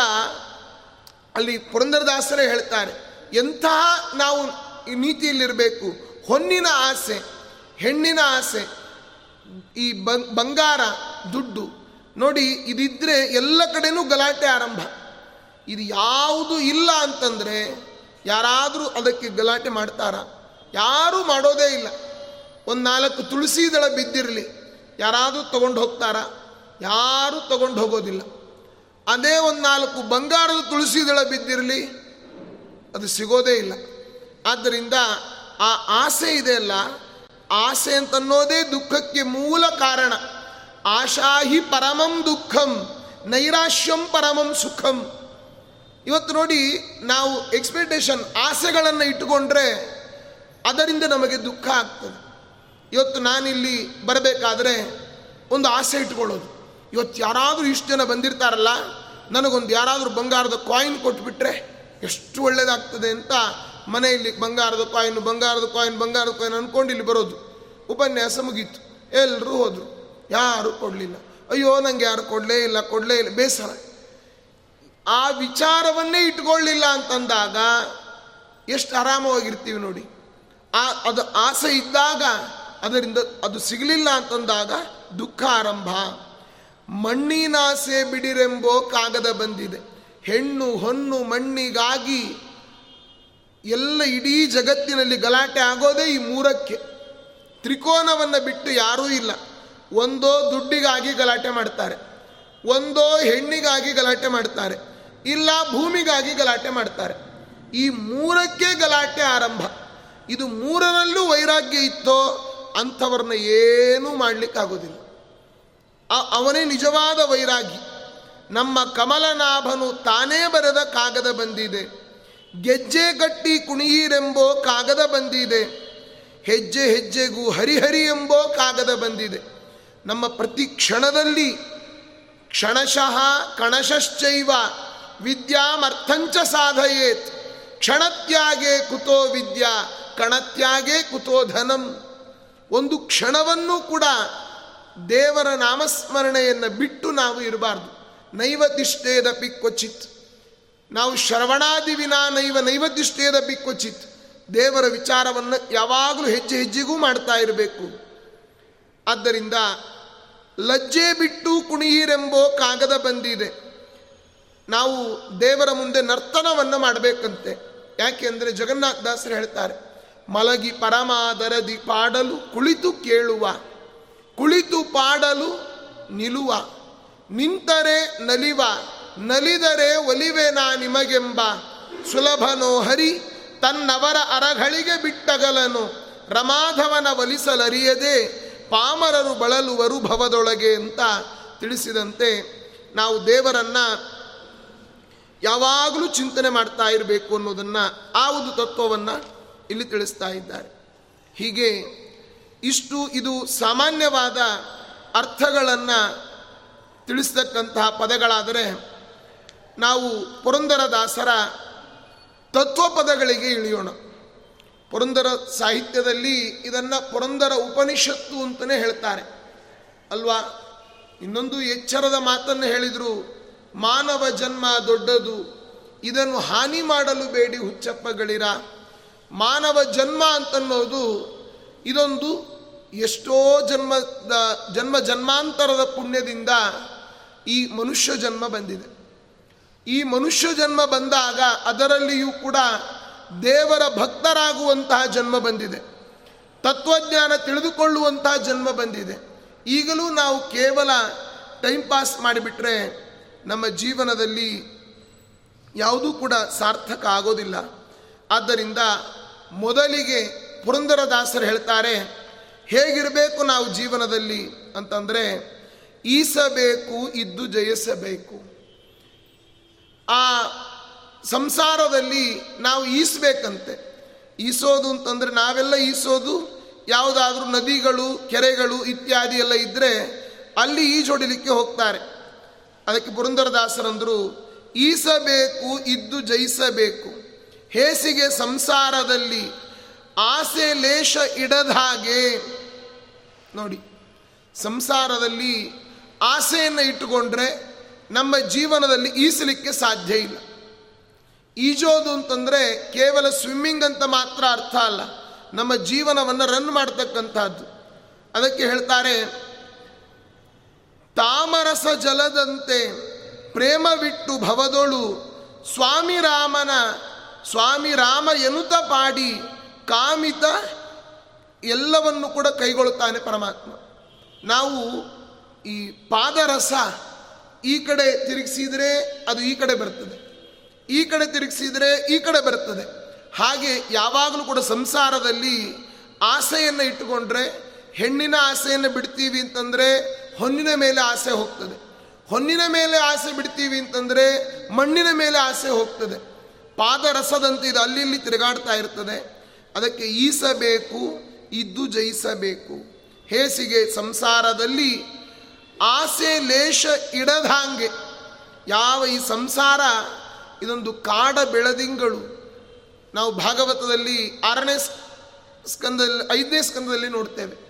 ಅಲ್ಲಿ ಪುರಂದರದಾಸರೇ ಹೇಳ್ತಾರೆ ಎಂತಹ ನಾವು ಈ ನೀತಿಯಲ್ಲಿರಬೇಕು, ಹೊನ್ನಿನ ಆಸೆ, ಹೆಣ್ಣಿನ ಆಸೆ, ಈ ಬಂಗಾರ, ದುಡ್ಡು, ನೋಡಿ ಇದಿದ್ರೆ ಎಲ್ಲ ಕಡೆನೂ ಗಲಾಟೆ ಆರಂಭ. ಇದು ಯಾವುದು ಇಲ್ಲ ಅಂತಂದರೆ ಯಾರಾದರೂ ಅದಕ್ಕೆ ಗಲಾಟೆ ಮಾಡ್ತಾರ. ಯಾರೂ ಮಾಡೋದೇ ಇಲ್ಲ. ಒಂದು ನಾಲ್ಕು ತುಳಸಿ ದಳ ಬಿದ್ದಿರಲಿ, ಯಾರಾದರೂ ತಗೊಂಡು ಹೋಗ್ತಾರಾ. ಯಾರೂ ತಗೊಂಡು ಹೋಗೋದಿಲ್ಲ. ಅದೇ ಒಂದು ನಾಲ್ಕು ಬಂಗಾರದ ತುಳಸಿ ದಳ ಬಿದ್ದಿರಲಿ, ಅದು ಸಿಗೋದೇ ಇಲ್ಲ. ಆದ್ದರಿಂದ ಆ ಆಸೆ ಇದೆಯಲ್ಲ ಆಸೆ ಅಂತನ್ನೋದೇ ದುಃಖಕ್ಕೆ ಮೂಲ ಕಾರಣ. ಆಶಾಹಿ ಪರಮಂ ದುಃಖಂ, ನೈರಾಶ್ಯಂ ಪರಮಂ ಸುಖಂ. ಇವತ್ತು ನೋಡಿ, ನಾವು ಎಕ್ಸ್ಪೆಕ್ಟೇಷನ್ ಆಸೆಗಳನ್ನು ಇಟ್ಟುಕೊಂಡ್ರೆ ಅದರಿಂದ ನಮಗೆ ದುಃಖ ಆಗ್ತದೆ. ಇವತ್ತು ನಾನಿಲ್ಲಿ ಬರಬೇಕಾದ್ರೆ ಒಂದು ಆಸೆ ಇಟ್ಕೊಳ್ಳೋದು. ಇವತ್ತು ಯಾರಾದರೂ ಇಷ್ಟು ಜನ ಬಂದಿರ್ತಾರಲ್ಲ, ನನಗೊಂದು ಯಾರಾದರೂ ಬಂಗಾರದ ಕಾಯಿನ್ ಕೊಟ್ಬಿಟ್ರೆ ಎಷ್ಟು ಒಳ್ಳೇದಾಗ್ತದೆ ಅಂತ ಮನೆಯಲ್ಲಿ ಬಂಗಾರದ ಕಾಯಿನ್ ಬಂಗಾರದ ಕಾಯಿನ್ ಬಂಗಾರದ ಕಾಯಿನ್ ಅಂದ್ಕೊಂಡು ಇಲ್ಲಿ ಬರೋದು. ಉಪನ್ಯಾಸ ಮುಗೀತು. ಎಲ್ಲರೂ ಹೋದರು. ಯಾರೂ ಕೊಡಲಿಲ್ಲ. ಅಯ್ಯೋ, ನಂಗೆ ಯಾರು ಕೊಡಲೇ ಇಲ್ಲ ಕೊಡಲೇ ಇಲ್ಲ, ಬೇಸರ. ಆ ವಿಚಾರವನ್ನೇ ಇಟ್ಕೊಳ್ಳಿಲ್ಲ ಅಂತಂದಾಗ ಎಷ್ಟು ಆರಾಮವಾಗಿರ್ತೀವಿ ನೋಡಿ. ಆ, ಅದು ಆಸೆ ಇದ್ದಾಗ, ಅದರಿಂದ ಅದು ಸಿಗಲಿಲ್ಲ ಅಂತಂದಾಗ ದುಃಖ ಆರಂಭ. ಮಣ್ಣಿನಾಸೆ ಬಿಡಿರೆಂಬೋ ಕಾಗದ ಬಂದಿದೆ. ಹೆಣ್ಣು, ಹೊನ್ನು, ಮಣ್ಣಿಗಾಗಿ ಎಲ್ಲ ಇಡೀ ಜಗತ್ತಿನಲ್ಲಿ ಗಲಾಟೆ ಆಗೋದೇ ಈ ಮೂರಕ್ಕೆ. ತ್ರಿಕೋನವನ್ನು ಬಿಟ್ಟು ಯಾರೂ ಇಲ್ಲ. ಒಂದೋ ದುಡ್ಡಿಗಾಗಿ ಗಲಾಟೆ ಮಾಡ್ತಾರೆ. ಒಂದೋ ಹೆಣ್ಣಿಗಾಗಿ ಗಲಾಟೆ ಮಾಡ್ತಾರೆ. ಇಲ್ಲ, ಭೂಮಿಗಾಗಿ ಗಲಾಟೆ ಮಾಡ್ತಾರೆ. ಈ ಮೂರಕ್ಕೆ ಗಲಾಟೆ ಆರಂಭ. ಇದು ಮೂರರಲ್ಲೂ ವೈರಾಗ್ಯ ಇತ್ತೋ ಅಂಥವ್ರನ್ನ ಏನೂ ಮಾಡಲಿಕ್ಕಾಗೋದಿಲ್ಲ. ಅವನೇ ನಿಜವಾದ ವೈರಾಗಿ. ನಮ್ಮ ಕಮಲನಾಭನು ತಾನೇ ಬರೆದ ಕಾಗದ ಬಂದಿದೆ. ಗೆಜ್ಜೆ ಗಟ್ಟಿ ಕುಣಿಯೀರೆಂಬೋ ಕಾಗದ ಬಂದಿದೆ. ಹೆಜ್ಜೆ ಹೆಜ್ಜೆಗೂ ಹರಿಹರಿ ಎಂಬೋ ಕಾಗದ ಬಂದಿದೆ. ನಮ್ಮ ಪ್ರತಿ ಕ್ಷಣದಲ್ಲಿ ಕ್ಷಣಶಃ ಕಣಶಶ್ಚೈವ ವಿದ್ಯಾಮರ್ಥಂಚ ಸಾಧಯೇತ್. ಕ್ಷಣತ್ಯಾಗೆ ಕುತೋ ವಿದ್ಯಾ, ಕಣತ್ಯಾಗೆ ಕುತೋ ಧನಂ. ಒಂದು ಕ್ಷಣವನ್ನು ಕೂಡ ದೇವರ ನಾಮಸ್ಮರಣೆಯನ್ನು ಬಿಟ್ಟು ನಾವು ಇರಬಾರ್ದು. ನೈವದಿಷ್ಟೇದ ಕ್ವಚಿತ್. ನಾವು ಶ್ರವಣಾದಿ ವಿನಾ ನೈವ ನೈವದಿಷ್ಟೇದ ಕ್ವಚಿತ್. ದೇವರ ವಿಚಾರವನ್ನು ಯಾವಾಗಲೂ ಹೆಜ್ಜೆ ಹೆಜ್ಜೆಗೂ ಮಾಡ್ತಾ ಇರಬೇಕು. ಆದ್ದರಿಂದ ಲಜ್ಜೆ ಬಿಟ್ಟು ಕುಣಿಯೀರೆಂಬೋ ಕಾಗದ ಬಂದಿದೆ. ನಾವು ದೇವರ ಮುಂದೆ ನರ್ತನವನ್ನು ಮಾಡಬೇಕಂತೆ. ಯಾಕೆ ಅಂದರೆ ಜಗನ್ನಾಥ ದಾಸರು ಹೇಳ್ತಾರೆ, ಮಲಗಿ ಪರಮಾದರದಿ ಪಾಡಲು ಕುಳಿತು ಕೇಳುವ. ಕುಳಿತು ಪಾಡಲು ನಿಲುವ. ನಿಂತರೆ ನಲಿವ, ನಲಿದರೆ ಒಲಿವೆನಾ ನಿಮಗೆಂಬ. ಸುಲಭನೋ ಹರಿ, ತನ್ನವರ ಅರಗಳಿಗೆ ಬಿಟ್ಟಗಲನು. ರಮಾಧವನ ಒಲಿಸಲರಿಯದೆ, ಪಾಮರರು ಬಳಲುವರು ಭವದೊಳಗೆ ಅಂತ ತಿಳಿಸಿದಂತೆ ನಾವು ದೇವರನ್ನ ಯಾವಾಗಲೂ ಚಿಂತನೆ ಮಾಡ್ತಾ ಇರಬೇಕು ಅನ್ನೋದನ್ನು ಆ ಒಂದು ತತ್ವವನ್ನು ಇಲ್ಲಿ ತಿಳಿಸ್ತಾ ಇದ್ದಾರೆ. ಹೀಗೆ ಇಷ್ಟು ಇದು ಸಾಮಾನ್ಯವಾದ ಅರ್ಥಗಳನ್ನು ತಿಳಿಸ್ತಕ್ಕಂತಹ ಪದಗಳಾದರೆ ನಾವು ಪುರಂದರದಾಸರ ತತ್ವ ಪದಗಳಿಗೆ ಇಳಿಯೋಣ. ಪುರಂದರ ಸಾಹಿತ್ಯದಲ್ಲಿ ಇದನ್ನು ಪುರಂದರ ಉಪನಿಷತ್ತು ಅಂತಲೇ ಹೇಳ್ತಾರೆ. ಅಲ್ವಾ? ಇನ್ನೊಂದು ಎಚ್ಚರದ ಮಾತನ್ನು ಹೇಳಿದರು, ಮಾನವ ಜನ್ಮ ದೊಡ್ಡದು, ಇದನ್ನು ಹಾನಿ ಮಾಡಲು ಬೇಡಿ ಹುಚ್ಚಪ್ಪಗಳಿರ. ಮಾನವ ಜನ್ಮ ಅಂತನ್ನೋದು ಇದೊಂದು ಎಷ್ಟೋ ಜನ್ಮದ ಜನ್ಮ ಜನ್ಮಾಂತರದ ಪುಣ್ಯದಿಂದ ಈ ಮನುಷ್ಯ ಜನ್ಮ ಬಂದಿದೆ. ಈ ಮನುಷ್ಯ ಜನ್ಮ ಬಂದಾಗ ಅದರಲ್ಲಿಯೂ ಕೂಡ ದೇವರ ಭಕ್ತರಾಗುವಂತಹ ಜನ್ಮ ಬಂದಿದೆ. ತತ್ವಜ್ಞಾನ ತಿಳಿದುಕೊಳ್ಳುವಂತಹ ಜನ್ಮ ಬಂದಿದೆ. ಈಗಲೂ ನಾವು ಕೇವಲ ಟೈಮ್ ಪಾಸ್ ಮಾಡಿಬಿಟ್ರೆ ನಮ್ಮ ಜೀವನದಲ್ಲಿ ಯಾವುದೂ ಕೂಡ ಸಾರ್ಥಕ ಆಗೋದಿಲ್ಲ. ಆದ್ದರಿಂದ ಮೊದಲಿಗೆ ಪುರಂದರದಾಸರು ಹೇಳ್ತಾರೆ, ಹೇಗಿರಬೇಕು ನಾವು ಜೀವನದಲ್ಲಿ ಅಂತಂದರೆ, ಈಸಬೇಕು, ಇದ್ದು ಜಯಿಸಬೇಕು. ಆ ಸಂಸಾರದಲ್ಲಿ ನಾವು ಈಸಬೇಕಂತೆ. ಈಸೋದು ಅಂತಂದರೆ ನಾವೆಲ್ಲ ಈಸೋದು, ಯಾವುದಾದ್ರೂ ನದಿಗಳು, ಕೆರೆಗಳು ಇತ್ಯಾದಿ ಎಲ್ಲ ಇದ್ದರೆ ಅಲ್ಲಿ ಈಜೊಡಿಲಿಕ್ಕೆ ಹೋಗ್ತಾರೆ. ಅದಕ್ಕೆ ಪುರಂದರದಾಸರಂದರು, ಈಸಬೇಕು, ಇದ್ದು ಜಯಿಸಬೇಕು. ಹೇಸಿಗೆ ಸಂಸಾರದಲ್ಲಿ ಆಸೆ ಲೇಷ ಇಡದ ಹಾಗೆ. ನೋಡಿ, ಸಂಸಾರದಲ್ಲಿ ಆಸೆಯನ್ನು ಇಟ್ಟುಕೊಂಡ್ರೆ ನಮ್ಮ ಜೀವನದಲ್ಲಿ ಈಸಲಿಕ್ಕೆ ಸಾಧ್ಯ ಇಲ್ಲ. ಈಜೋದು ಅಂತಂದರೆ ಕೇವಲ ಸ್ವಿಮ್ಮಿಂಗ್ ಅಂತ ಮಾತ್ರ ಅರ್ಥ ಅಲ್ಲ. ನಮ್ಮ ಜೀವನವನ್ನು ರನ್ ಮಾಡ್ತಕ್ಕಂಥದ್ದು. ಅದಕ್ಕೆ ಹೇಳ್ತಾರೆ, ತಾಮರಸ ಜಲದಂತೆ ಪ್ರೇಮವಿಟ್ಟು ಭವದೊಳು ಸ್ವಾಮಿ ರಾಮನ, ಸ್ವಾಮಿ ರಾಮ ಎನುತ ಪಾಡಿ ಕಾಮಿತ ಎಲ್ಲವನ್ನು ಕೂಡ ಕೈಗೊಳ್ಳುತ್ತಾನೆ ಪರಮಾತ್ಮ. ನಾವು ಈ ಪಾದರಸ ಈ ಕಡೆ ತಿರುಗಿಸಿದರೆ ಅದು ಈ ಕಡೆ ಬರ್ತದೆ. ಈ ಕಡೆ ತಿರುಗಿಸಿದರೆ ಈ ಕಡೆ ಬರ್ತದೆ. ಹಾಗೆ ಯಾವಾಗಲೂ ಕೂಡ ಸಂಸಾರದಲ್ಲಿ ಆಸೆಯನ್ನು ಇಟ್ಟುಕೊಂಡ್ರೆ ಹೆಣ್ಣಿನ ಆಸೆಯನ್ನು ಬಿಡ್ತೀವಿ ಅಂತಂದರೆ ಹೊನ್ನಿನ ಮೇಲೆ ಆಸೆ ಹೋಗ್ತದೆ. ಹೊನ್ನಿನ ಮೇಲೆ ಆಸೆ ಬಿಡ್ತೀವಿ ಅಂತಂದರೆ ಮಣ್ಣಿನ ಮೇಲೆ ಆಸೆ ಹೋಗ್ತದೆ. ಪಾದರಸದಂತೆ ಇದು ಅಲ್ಲಿ ಇಲ್ಲಿ ತಿರುಗಾಡ್ತಾ ಇರ್ತದೆ. ಅದಕ್ಕೆ ಈಸಬೇಕು, ಇದ್ದು ಜಯಿಸಬೇಕು. ಹೇಸಿಗೆ ಸಂಸಾರದಲ್ಲಿ ಆಸೆ ಲೇಷ ಇಡದಂಗೆ ಯಾವ ಈ ಸಂಸಾರ, ಇದೊಂದು ಕಾಡ ಬೆಳದಿಂಗಳು. ನಾವು ಭಾಗವತದಲ್ಲಿ ಆರನೇ ಸ್ಕಂದದಲ್ಲಿ, ಐದನೇ ಸ್ಕಂದದಲ್ಲಿ ನೋಡ್ತೇವೆ.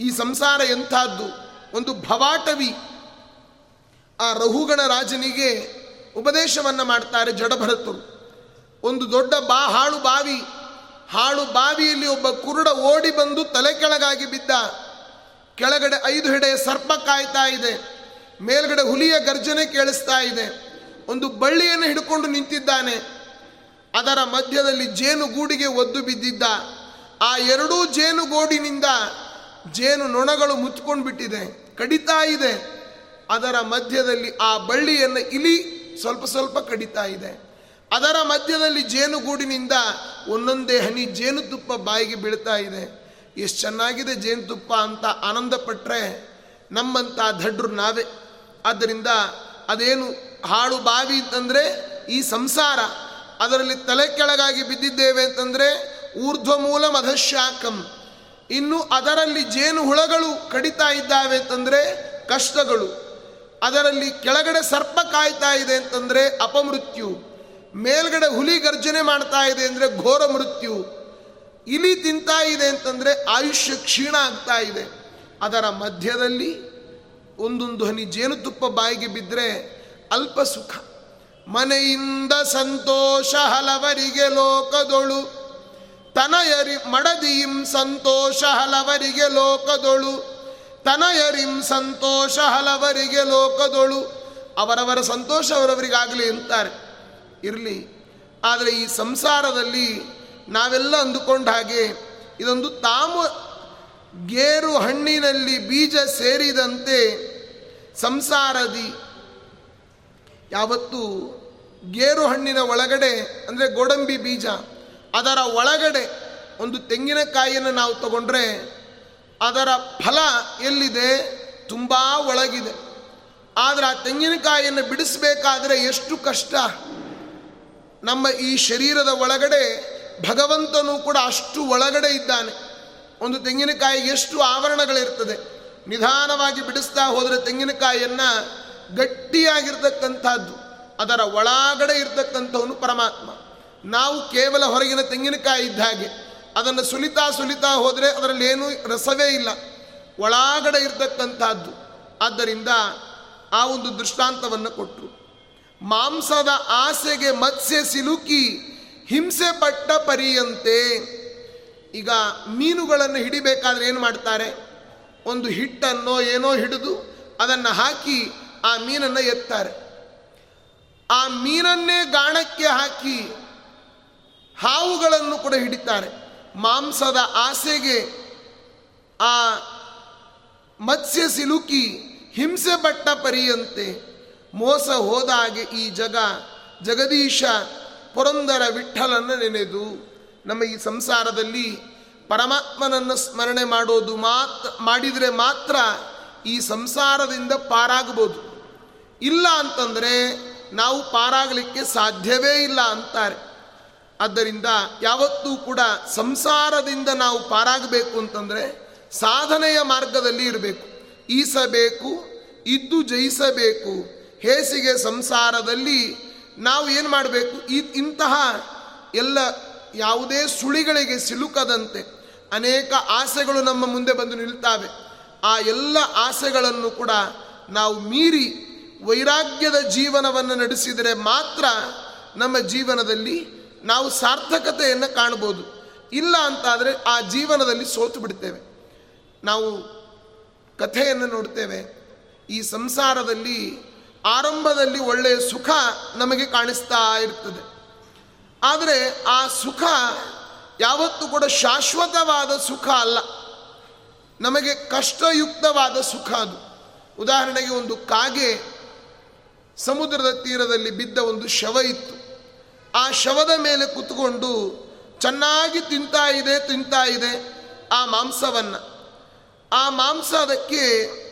ಈ ಸಂಸಾರ ಎಂಥದ್ದು? ಒಂದು ಭವಾಟವಿ. ಆ ರಹುಗಣ ರಾಜನಿಗೆ ಉಪದೇಶವನ್ನು ಮಾಡ್ತಾರೆ ಜಡಭರತರು. ಒಂದು ದೊಡ್ಡ ಬಾ, ಹಾಳು ಬಾವಿ. ಹಾಳು ಬಾವಿಯಲ್ಲಿ ಒಬ್ಬ ಕುರುಡ ಓಡಿ ಬಂದು ತಲೆ ಕೆಳಗಾಗಿ ಬಿದ್ದ. ಕೆಳಗಡೆ ಐದು ಹೆಡೆಯ ಸರ್ಪ ಕಾಯ್ತಾ ಇದೆ. ಮೇಲ್ಗಡೆ ಹುಲಿಯ ಗರ್ಜನೆ ಕೇಳಿಸ್ತಾ ಇದೆ. ಒಂದು ಬಳ್ಳಿಯನ್ನು ಹಿಡ್ಕೊಂಡು ನಿಂತಿದ್ದಾನೆ. ಅದರ ಮಧ್ಯದಲ್ಲಿ ಜೇನು ಗೂಡಿಗೆ ಒದ್ದು ಬಿದ್ದಿದ್ದ. ಆ ಎರಡೂ ಜೇನು ಗೋಡಿನಿಂದ ಜೇನು ನೊಣಗಳು ಮುಚ್ಕೊಂಡು ಬಿಟ್ಟಿದೆ ಕಡಿತಾ ಇದೆ. ಅದರ ಮಧ್ಯದಲ್ಲಿ ಆ ಬಳ್ಳಿಯನ್ನು ಇಲಿ ಸ್ವಲ್ಪ ಸ್ವಲ್ಪ ಕಡಿತಾ ಇದೆ. ಅದರ ಮಧ್ಯದಲ್ಲಿ ಜೇನುಗೂಡಿನಿಂದ ಒಂದೊಂದೇ ಹನಿ ಜೇನುತುಪ್ಪ ಬಾಯಿಗೆ ಬೀಳ್ತಾ ಇದೆ. ಎಷ್ಟು ಚೆನ್ನಾಗಿದೆ ಜೇನುತುಪ್ಪ ಅಂತ ಆನಂದ ಪಟ್ಟರೆ ನಮ್ಮಂಥ ದಡ್ರು ನಾವೇ. ಆದ್ದರಿಂದ ಅದೇನು ಹಾಳು ಬಾವಿ ಅಂತಂದರೆ ಈ ಸಂಸಾರ. ಅದರಲ್ಲಿ ತಲೆ ಕೆಳಗಾಗಿ ಬಿದ್ದಿದ್ದೇವೆ ಅಂತಂದರೆ ಊರ್ಧ್ವ ಮೂಲ ಮಧಶಾಕಂ ಇನ್ನು ಅದರಲ್ಲಿ ಜೇನು ಹುಳಗಳು ಕಡಿತಾ ಇದ್ದಾವೆ ಅಂತಂದರೆ ಕಷ್ಟಗಳು. ಅದರಲ್ಲಿ ಕೆಳಗಡೆ ಸರ್ಪ ಕಾಯ್ತಾ ಇದೆ ಅಂತಂದರೆ ಅಪಮೃತ್ಯು. ಮೇಲ್ಗಡೆ ಹುಲಿ ಗರ್ಜನೆ ಮಾಡ್ತಾ ಇದೆ ಅಂದರೆ ಘೋರ ಮೃತ್ಯು. ಇಲಿ ತಿಂತಾ ಇದೆ ಅಂತಂದರೆ ಆಯುಷ್ಯ ಕ್ಷೀಣ ಆಗ್ತಾ ಇದೆ. ಅದರ ಮಧ್ಯದಲ್ಲಿ ಒಂದೊಂದು ಹನಿ ಜೇನುತುಪ್ಪ ಬಾಯಿಗೆ ಬಿದ್ದರೆ ಅಲ್ಪ ಸುಖ. ಮನೆಯಿಂದ ಸಂತೋಷ ಹಲವರಿಗೆ ಲೋಕದೊಳು. ತನಯರಿ ಮಡದಿಯಿಂ ಸಂತೋಷ ಹಲವರಿಗೆ ಲೋಕದೊಳು. ತನಯರಿಂ ಸಂತೋಷ ಹಲವರಿಗೆ ಲೋಕದೊಳು. ಅವರವರ ಸಂತೋಷ ಅವರವರಿಗಾಗಲಿ ಅಂತಾರೆ. ಇರಲಿ. ಆದರೆ ಈ ಸಂಸಾರದಲ್ಲಿ ನಾವೆಲ್ಲ ಅಂದುಕೊಂಡ ಹಾಗೆ ಇದೊಂದು ತಾಮ ಗೇರು ಹಣ್ಣಿನಲ್ಲಿ ಬೀಜ ಸೇರಿದಂತೆ ಸಂಸಾರದಿ. ಯಾವತ್ತು ಗೇರು ಹಣ್ಣಿನ ಒಳಗಡೆ, ಅಂದರೆ ಗೋಡಂಬಿ ಬೀಜ, ಅದರ ಒಳಗಡೆ ಒಂದು ತೆಂಗಿನಕಾಯಿಯನ್ನು ನಾವು ತಗೊಂಡ್ರೆ ಅದರ ಫಲ ಎಲ್ಲಿದೆ? ತುಂಬ ಒಳಗಿದೆ. ಆದರೆ ಆ ತೆಂಗಿನಕಾಯಿಯನ್ನು ಬಿಡಿಸಬೇಕಾದ್ರೆ ಎಷ್ಟು ಕಷ್ಟ. ನಮ್ಮ ಈ ಶರೀರದ ಒಳಗಡೆ ಭಗವಂತನು ಕೂಡ ಅಷ್ಟು ಒಳಗಡೆ ಇದ್ದಾನೆ. ಒಂದು ತೆಂಗಿನಕಾಯಿಗೆ ಎಷ್ಟು ಆವರಣಗಳಿರ್ತದೆ. ನಿಧಾನವಾಗಿ ಬಿಡಿಸ್ತಾ ಹೋದರೆ ತೆಂಗಿನಕಾಯಿಯನ್ನು ಗಟ್ಟಿಯಾಗಿರ್ತಕ್ಕಂಥದ್ದು, ಅದರ ಒಳಗಡೆ ಇರ್ತಕ್ಕಂಥವನು ಪರಮಾತ್ಮ. ನಾವು ಕೇವಲ ಹೊರಗಿನ ತೆಂಗಿನಕಾಯಿ ಇದ್ದ ಹಾಗೆ, ಅದನ್ನು ಸುಲಿತಾ ಸುಲಿತಾ ಹೋದರೆ ಅದರಲ್ಲಿ ಏನೂ ರಸವೇ ಇಲ್ಲ. ಒಳಗಡೆ ಇರ್ತಕ್ಕಂಥದ್ದು. ಆದ್ದರಿಂದ ಆ ಒಂದು ದೃಷ್ಟಾಂತವನ್ನು ಕೊಟ್ಟರು ಮಾಂಸದ ಆಸೆಗೆ ಮತ್ಸ್ಯ ಸಿಲುಕಿ ಹಿಂಸೆ ಪಟ್ಟ ಪರಿಯಂತೆ. ಈಗ ಮೀನುಗಳನ್ನು ಹಿಡಿಬೇಕಾದ್ರೆ ಏನು ಮಾಡ್ತಾರೆ? ಒಂದು ಹಿಟ್ಟನ್ನೋ ಏನೋ ಹಿಡಿದು ಅದನ್ನು ಹಾಕಿ ಆ ಮೀನನ್ನು ಎತ್ತಾರೆ. ಆ ಮೀನನ್ನೇ ಗಾಣಕ್ಕೆ ಹಾಕಿ ಹಾವುಗಳನ್ನು ಕೂಡ ಹಿಡಿತಾರೆ. ಮಾಂಸದ ಆಸೆಗೆ ಆ ಮತ್ಸ್ಯ ಸಿಲುಕಿ ಹಿಂಸೆ ಪಟ್ಟ ಪರಿಯಂತೆ. ಮೋಸ ಹೋದಾಗೆ ಈ ಜಗ, ಜಗದೀಶ ಪುರಂದರ ವಿಠಲನ್ನು ನೆನೆದು ನಮ್ಮ ಈ ಸಂಸಾರದಲ್ಲಿ ಪರಮಾತ್ಮನನ್ನು ಸ್ಮರಣೆ ಮಾಡೋದು ಮಾತ್ರ ಮಾಡಿದರೆ ಮಾತ್ರ ಈ ಸಂಸಾರದಿಂದ ಪಾರಾಗಬಹುದು. ಇಲ್ಲ ಅಂತಂದರೆ ನಾವು ಪಾರಾಗಲಿಕ್ಕೆ ಸಾಧ್ಯವೇ ಇಲ್ಲ ಅಂತಾರೆ. ಆದ್ದರಿಂದ ಯಾವತ್ತೂ ಕೂಡ ಸಂಸಾರದಿಂದ ನಾವು ಪಾರಾಗಬೇಕು ಅಂತಂದರೆ ಸಾಧನೆಯ ಮಾರ್ಗದಲ್ಲಿ ಇರಬೇಕು. ಈಸಬೇಕು, ಇದ್ದು ಜಯಿಸಬೇಕು ಹೇಸಿಗೆ ಸಂಸಾರದಲ್ಲಿ ನಾವು ಏನು ಮಾಡಬೇಕು? ಈ ಇಂತಹ ಎಲ್ಲ ಯಾವುದೇ ಸುಳಿಗಳಿಗೆ ಸಿಲುಕದಂತೆ ಅನೇಕ ಆಸೆಗಳು ನಮ್ಮ ಮುಂದೆ ಬಂದು ನಿಲ್ತಾವೆ. ಆ ಎಲ್ಲ ಆಸೆಗಳನ್ನು ಕೂಡ ನಾವು ಮೀರಿ ವೈರಾಗ್ಯದ ಜೀವನವನ್ನು ನಡೆಸಿದರೆ ಮಾತ್ರ ನಮ್ಮ ಜೀವನದಲ್ಲಿ ನಾವು ಸಾರ್ಥಕತೆಯನ್ನು ಕಾಣ್ಬೋದು ಇಲ್ಲ ಅಂತಾದರೆ ಆ ಜೀವನದಲ್ಲಿ ಸೋತು ಬಿಡ್ತೇವೆ. ನಾವು ಕಥೆಯನ್ನು ನೋಡ್ತೇವೆ. ಈ ಸಂಸಾರದಲ್ಲಿ ಆರಂಭದಲ್ಲಿ ಒಳ್ಳೆಯ ಸುಖ ನಮಗೆ ಕಾಣಿಸ್ತಾ ಇರ್ತದೆ. ಆದರೆ ಆ ಸುಖ ಯಾವತ್ತೂ ಕೂಡ ಶಾಶ್ವತವಾದ ಸುಖ ಅಲ್ಲ. ನಮಗೆ ಕಷ್ಟಯುಕ್ತವಾದ ಸುಖ ಅದು. ಉದಾಹರಣೆಗೆ ಒಂದು ಕಾಗೆ ಸಮುದ್ರದ ತೀರದಲ್ಲಿ ಬಿದ್ದ ಒಂದು ಶವ ಇತ್ತು. ಆ ಶವದ ಮೇಲೆ ಕುತ್ಕೊಂಡು ಚೆನ್ನಾಗಿ ತಿಂತಾ ಇದೆ ತಿಂತಾ ಇದೆ ಆ ಮಾಂಸವನ್ನು. ಆ ಮಾಂಸ ಅದಕ್ಕೆ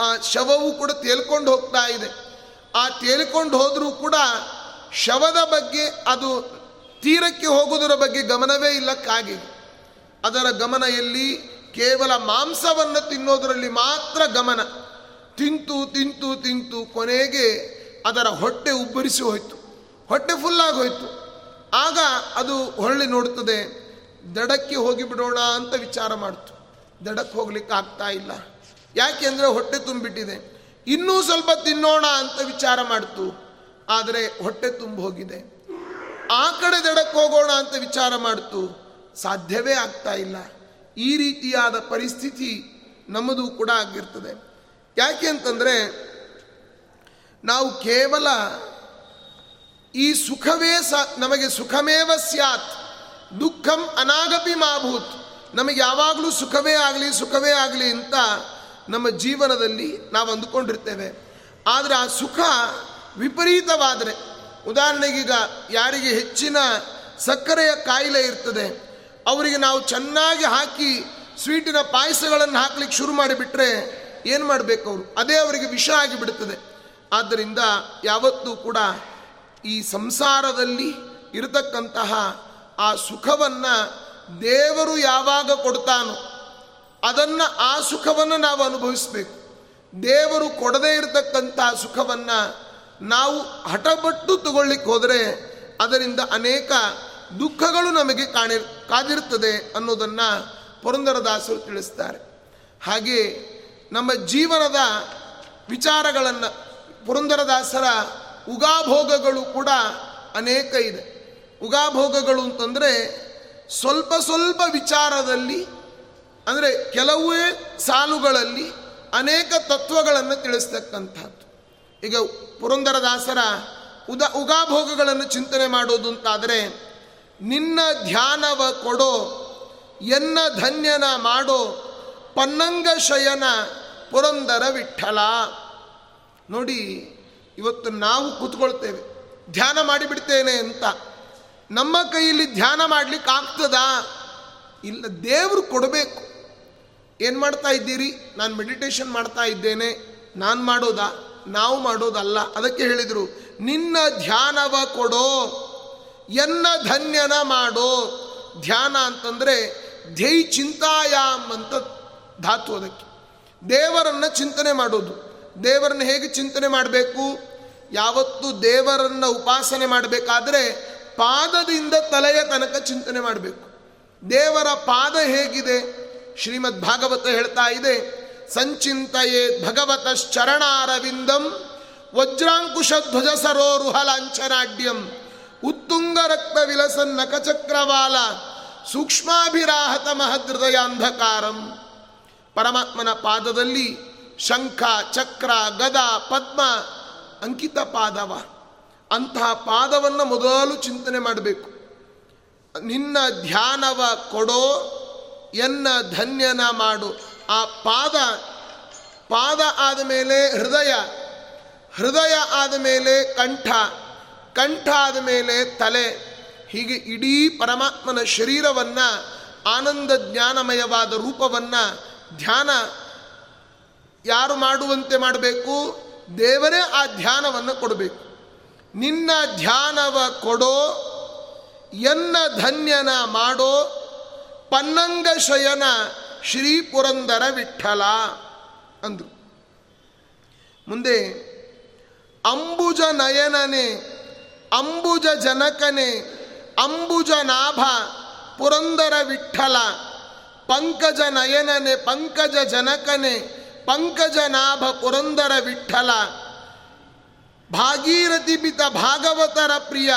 ಆ ಶವವು ಕೂಡ ತೇಲ್ಕೊಂಡು ಹೋಗ್ತಾ ಇದೆ. ಆ ತೇಲ್ಕೊಂಡು ಹೋದರೂ ಕೂಡ ಶವದ ಬಗ್ಗೆ ಅದು ತೀರಕ್ಕೆ ಹೋಗುವುದರ ಬಗ್ಗೆ ಗಮನವೇ ಇಲ್ಲ ಕಾಗೆ ಅದರ ಗಮನ ಎಲ್ಲಿ? ಕೇವಲ ಮಾಂಸವನ್ನು ತಿನ್ನೋದರಲ್ಲಿ ಮಾತ್ರ ಗಮನ. ತಿಂತು ತಿಂತು ತಿಂತು ಕೊನೆಗೆ ಅದರ ಹೊಟ್ಟೆ ಉಬ್ಬರಿಸಿ ಹೋಯಿತು. ಹೊಟ್ಟೆ ಫುಲ್ಲಾಗಿ ಹೋಯಿತು. ಆಗ ಅದು ಹೊಳ್ಳಿ ನೋಡುತ್ತದೆ, ದಡಕ್ಕೆ ಹೋಗಿಬಿಡೋಣ ಅಂತ ವಿಚಾರ ಮಾಡ್ತು. ದಡಕ್ಕೆ ಹೋಗ್ಲಿಕ್ಕೆ ಆಗ್ತಾ ಇಲ್ಲ. ಯಾಕೆಂದರೆ ಹೊಟ್ಟೆ ತುಂಬಿಟ್ಟಿದೆ. ಇನ್ನೂ ಸ್ವಲ್ಪ ತಿನ್ನೋಣ ಅಂತ ವಿಚಾರ ಮಾಡ್ತು. ಆದರೆ ಹೊಟ್ಟೆ ತುಂಬ ಹೋಗಿದೆ. ಆ ಕಡೆ ದಡಕ್ಕೆ ಹೋಗೋಣ ಅಂತ ವಿಚಾರ ಮಾಡ್ತು. ಸಾಧ್ಯವೇ ಆಗ್ತಾ ಇಲ್ಲ. ಈ ರೀತಿಯಾದ ಪರಿಸ್ಥಿತಿ ನಮ್ಮದು ಕೂಡ ಆಗಿರ್ತದೆ. ಯಾಕೆ ಅಂತಂದರೆ ನಾವು ಕೇವಲ ಈ ಸುಖವೇ ಸ, ನಮಗೆ ಸುಖಮೇವ ಸ್ಯಾತ್. ದುಃಖಂ ಅನಾಗಪಿ ಮಾಭೂತ್. ನಮಗೆ ಯಾವಾಗಲೂ ಸುಖವೇ ಆಗಲಿ ಸುಖವೇ ಆಗಲಿ ಅಂತ ನಮ್ಮ ಜೀವನದಲ್ಲಿ ನಾವು ಅಂದುಕೊಂಡಿರ್ತೇವೆ. ಆದರೆ ಆ ಸುಖ ವಿಪರೀತವಾದರೆ. ಉದಾಹರಣೆಗೀಗ ಯಾರಿಗೆ ಹೆಚ್ಚಿನ ಸಕ್ಕರೆಯ ಕಾಯಿಲೆ ಇರ್ತದೆ, ಅವರಿಗೆ ನಾವು ಚೆನ್ನಾಗಿ ಹಾಕಿ ಸ್ವೀಟಿನ ಪಾಯಸಗಳನ್ನು ಹಾಕ್ಲಿಕ್ಕೆ ಶುರು ಮಾಡಿಬಿಟ್ರೆ ಏನು ಮಾಡಬೇಕು ಅವರು? ಅದೇ ಅವರಿಗೆ ವಿಷ ಆಗಿಬಿಡುತ್ತದೆ ಆದ್ದರಿಂದ ಯಾವತ್ತೂ ಕೂಡ ಈ ಸಂಸಾರದಲ್ಲಿ ಇರತಕ್ಕಂತಹ ಆ ಸುಖವನ್ನು ದೇವರು ಯಾವಾಗ ಕೊಡ್ತಾನೋ ಅದನ್ನು ಆ ಸುಖವನ್ನು ನಾವು ಅನುಭವಿಸಬೇಕು. ದೇವರು ಕೊಡದೇ ಇರತಕ್ಕಂಥ ಸುಖವನ್ನು ನಾವು ಹಠಪಟ್ಟು ತಗೊಳ್ಳಿಕ್ಕೆ ಹೋದರೆ ಅದರಿಂದ ಅನೇಕ ದುಃಖಗಳು ನಮಗೆ ಕಾಣಿ ಕಾದಿರ್ತದೆ ಅನ್ನೋದನ್ನು ಪುರಂದರದಾಸರು ತಿಳಿಸ್ತಾರೆ. ಹಾಗೆ ನಮ್ಮ ಜೀವನದ ವಿಚಾರಗಳನ್ನು ಪುರಂದರದಾಸರ ಉಗಾಭೋಗಗಳು ಕೂಡ ಅನೇಕ ಇದೆ. ಉಗಾಭೋಗಗಳು ಅಂತಂದರೆ ಸ್ವಲ್ಪ ಸ್ವಲ್ಪ ವಿಚಾರದಲ್ಲಿ ಅಂದರೆ ಕೆಲವೇ ಸಾಲುಗಳಲ್ಲಿ ಅನೇಕ ತತ್ವಗಳನ್ನು ತಿಳಿಸ್ತಕ್ಕಂಥದ್ದು. ಈಗ ಪುರಂದರದಾಸರ ಉದ ಉಗಾಭೋಗಗಳನ್ನು ಚಿಂತನೆ ಮಾಡೋದು ಅಂತಾದರೆ ನಿನ್ನ ಧ್ಯಾನವ ಕೊಡೋ, ಎನ್ನ ಧನ್ಯನ ಮಾಡೋ ಪನ್ನಂಗ ಶಯನ ಪುರಂದರ ವಿಠಲ. ನೋಡಿ, ಇವತ್ತು ನಾವು ಕೂತ್ಕೊಳ್ತೇವೆ. ಧ್ಯಾನ ಮಾಡಿಬಿಡ್ತೇನೆ ಅಂತ. ನಮ್ಮ ಕೈಯಲ್ಲಿ ಧ್ಯಾನ ಮಾಡಲಿಕ್ಕೆ ಆಗ್ತದಾ ಇಲ್ಲ, ದೇವರು ಕೊಡಬೇಕು. ಏನು ಮಾಡ್ತಾ ಇದ್ದೀರಿ? ನಾನು ಮೆಡಿಟೇಷನ್ ಮಾಡ್ತಾ ಇದ್ದೇನೆ. ನಾನು ಮಾಡೋದಾ? ನಾವು ಮಾಡೋದಲ್ಲ. ಅದಕ್ಕೆ ಹೇಳಿದರು, ನಿನ್ನ ಧ್ಯಾನವ ಕೊಡೋ, ಎನ್ನ ಧನ್ಯನ ಮಾಡೋ. ಧ್ಯಾನ ಅಂತಂದರೆ, ಧ್ಯೈ ಚಿಂತಾಯಾಮ್ ಅಂತ ಧಾತು ಅದಕ್ಕೆ. ದೇವರನ್ನು ಚಿಂತನೆ ಮಾಡೋದು. ದೇವರನ್ನ ಹೇಗೆ ಚಿಂತನೆ ಮಾಡಬೇಕು? ಯಾವತ್ತು ದೇವರನ್ನ ಉಪಾಸನೆ ಮಾಡಬೇಕಾದ್ರೆ, ಪಾದದಿಂದ ತಲೆಯ ತನಕ ಚಿಂತನೆ ಮಾಡಬೇಕು. ದೇವರ ಪಾದ ಹೇಗಿದೆ? ಶ್ರೀಮದ್ ಭಾಗವತ ಹೇಳ್ತಾ ಇದೆ, ಸಂಚಿಂತೆಯೇ ವಜ್ರಾಂಕುಶ ಧ್ವಜ ಸರೋರುಹ ಲಾಂಛನಾಡ್ಯಂ ಉತ್ತುಂಗ ರಕ್ತ ವಿಲಸನ್ ನಖಚಕ್ರವಾಲ ಸೂಕ್ಷ್ಮಾಭಿರಾಹತ ಮಹದೃದಯಾಂಧಕಾರಂ ಪರಮಾತ್ಮನ ಪಾದದಲ್ಲಿ ಶಂಖ, ಚಕ್ರ, ಗದ, ಪದ್ಮ, ಅಂಕಿತ ಪಾದವ. ಅಂತಹ ಪಾದವನ್ನು ಮೊದಲು ಚಿಂತನೆ ಮಾಡಬೇಕು. ನಿನ್ನ ಧ್ಯಾನವ ಕೊಡೋ ಎನ್ನ ಧನ್ಯನ ಮಾಡು. ಆ ಪಾದ ಪಾದ ಆದ ಮೇಲೆ ಹೃದಯ ಹೃದಯ ಆದ ಮೇಲೆ ಕಂಠ ಕಂಠ ಆದ ಮೇಲೆ ತಲೆ. ಹೀಗೆ ಇಡೀ ಪರಮಾತ್ಮನ ಶರೀರವನ್ನು, ಆನಂದ ಜ್ಞಾನಮಯವಾದ ರೂಪವನ್ನು ಧ್ಯಾನ ಯಾರು ಮಾಡುವಂತೆ ಮಾಡಬೇಕು? ದೇವರೇ ಆ ಧ್ಯಾನವನ್ನು ಕೊಡಬೇಕು. ನಿನ್ನ ಧ್ಯಾನವ ಕೊಡೋ, ಎನ್ನ ಧನ್ಯನ ಮಾಡೋ ಪನ್ನಂಗ ಶಯನ ಶ್ರೀ ಪುರಂದರ ವಿಠಲ ಅಂದರು. ಮುಂದೆ ಅಂಬುಜ ನಯನನೆ, ಅಂಬುಜ ಜನಕನೆ, ಅಂಬುಜ ನಾಭ, ಪುರಂದರ ವಿಠಲ, ಪಂಕಜ ನಯನನೆ, ಪಂಕಜ ಜನಕನೆ, ಪಂಕಜ ನಾಭ, ಪುರಂದರ ವಿಠಲ. ಭಾಗೀರಥಿ ಭಾಗವತರ ಪ್ರಿಯ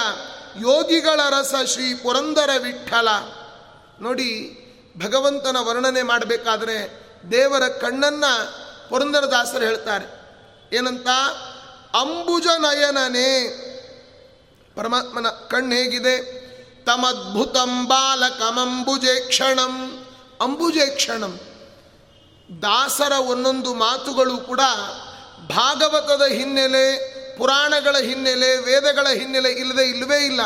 ಯೋಗಿಗಳ ರಸ ಶ್ರೀ ಪುರಂದರ ವಿಠಲ. ನೋಡಿ, ಭಗವಂತನ ವರ್ಣನೆ ಮಾಡಬೇಕಾದ್ರೆ ದೇವರ ಕಣ್ಣನ್ನು ಪುರಂದರದಾಸರು ಹೇಳ್ತಾರೆ. ಏನಂತ? ಅಂಬುಜ ನಯನನೇ. ಪರಮಾತ್ಮನ ಕಣ್ಣು ಹೇಗಿದೆ? ತಮದ್ಭುತಂ ಬಾಲಕಮಂಬುಜೆ ಕ್ಷಣಂ. ಅಂಬುಜೆ ಕ್ಷಣಂ. ದಾಸರ ಒಂದೊಂದು ಮಾತುಗಳು ಕೂಡ ಭಾಗವತದ ಹಿನ್ನೆಲೆ, ಪುರಾಣಗಳ ಹಿನ್ನೆಲೆ, ವೇದಗಳ ಹಿನ್ನೆಲೆ ಇಲ್ಲದೆ ಇಲ್ಲವೇ ಇಲ್ಲ.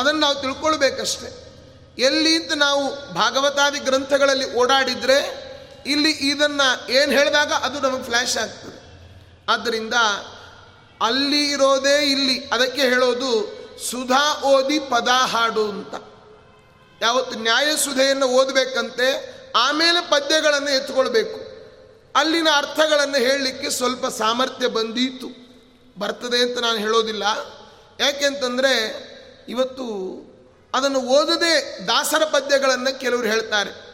ಅದನ್ನು ನಾವು ತಿಳ್ಕೊಳ್ಬೇಕಷ್ಟೆ. ಎಲ್ಲಿ ಅಂತ ನಾವು ಭಾಗವತಾದಿ ಗ್ರಂಥಗಳಲ್ಲಿ ಓಡಾಡಿದರೆ ಇಲ್ಲಿ ಇದನ್ನು ಏನು ಹೇಳಿದಾಗ ಅದು ನಮಗೆ ಫ್ಲ್ಯಾಶ್ ಆಗ್ತದೆ. ಆದ್ದರಿಂದ ಅಲ್ಲಿ ಇರೋದೇ ಇಲ್ಲಿ. ಅದಕ್ಕೆ ಹೇಳೋದು ಸುಧಾ ಓದಿ ಪದ ಹಾಡು ಅಂತ. ಯಾವತ್ತು ನ್ಯಾಯಸುಧೆಯನ್ನು ಓದಬೇಕಂತೆ ಆಮೇಲೆ ಪದ್ಯಗಳನ್ನು ಎತ್ಕೊಳ್ಬೇಕು. ಅಲ್ಲಿನ ಅರ್ಥಗಳನ್ನು ಹೇಳಲಿಕ್ಕೆ ಸ್ವಲ್ಪ ಸಾಮರ್ಥ್ಯ ಬಂದೀತು. ಬರ್ತದೆ ಅಂತ ನಾನು ಹೇಳೋದಿಲ್ಲ. ಯಾಕೆಂತಂದರೆ ಇವತ್ತು ಅದನ್ನು ಓದದೆ ದಾಸರ ಪದ್ಯಗಳನ್ನು ಕೆಲವರು ಹೇಳ್ತಾರೆ.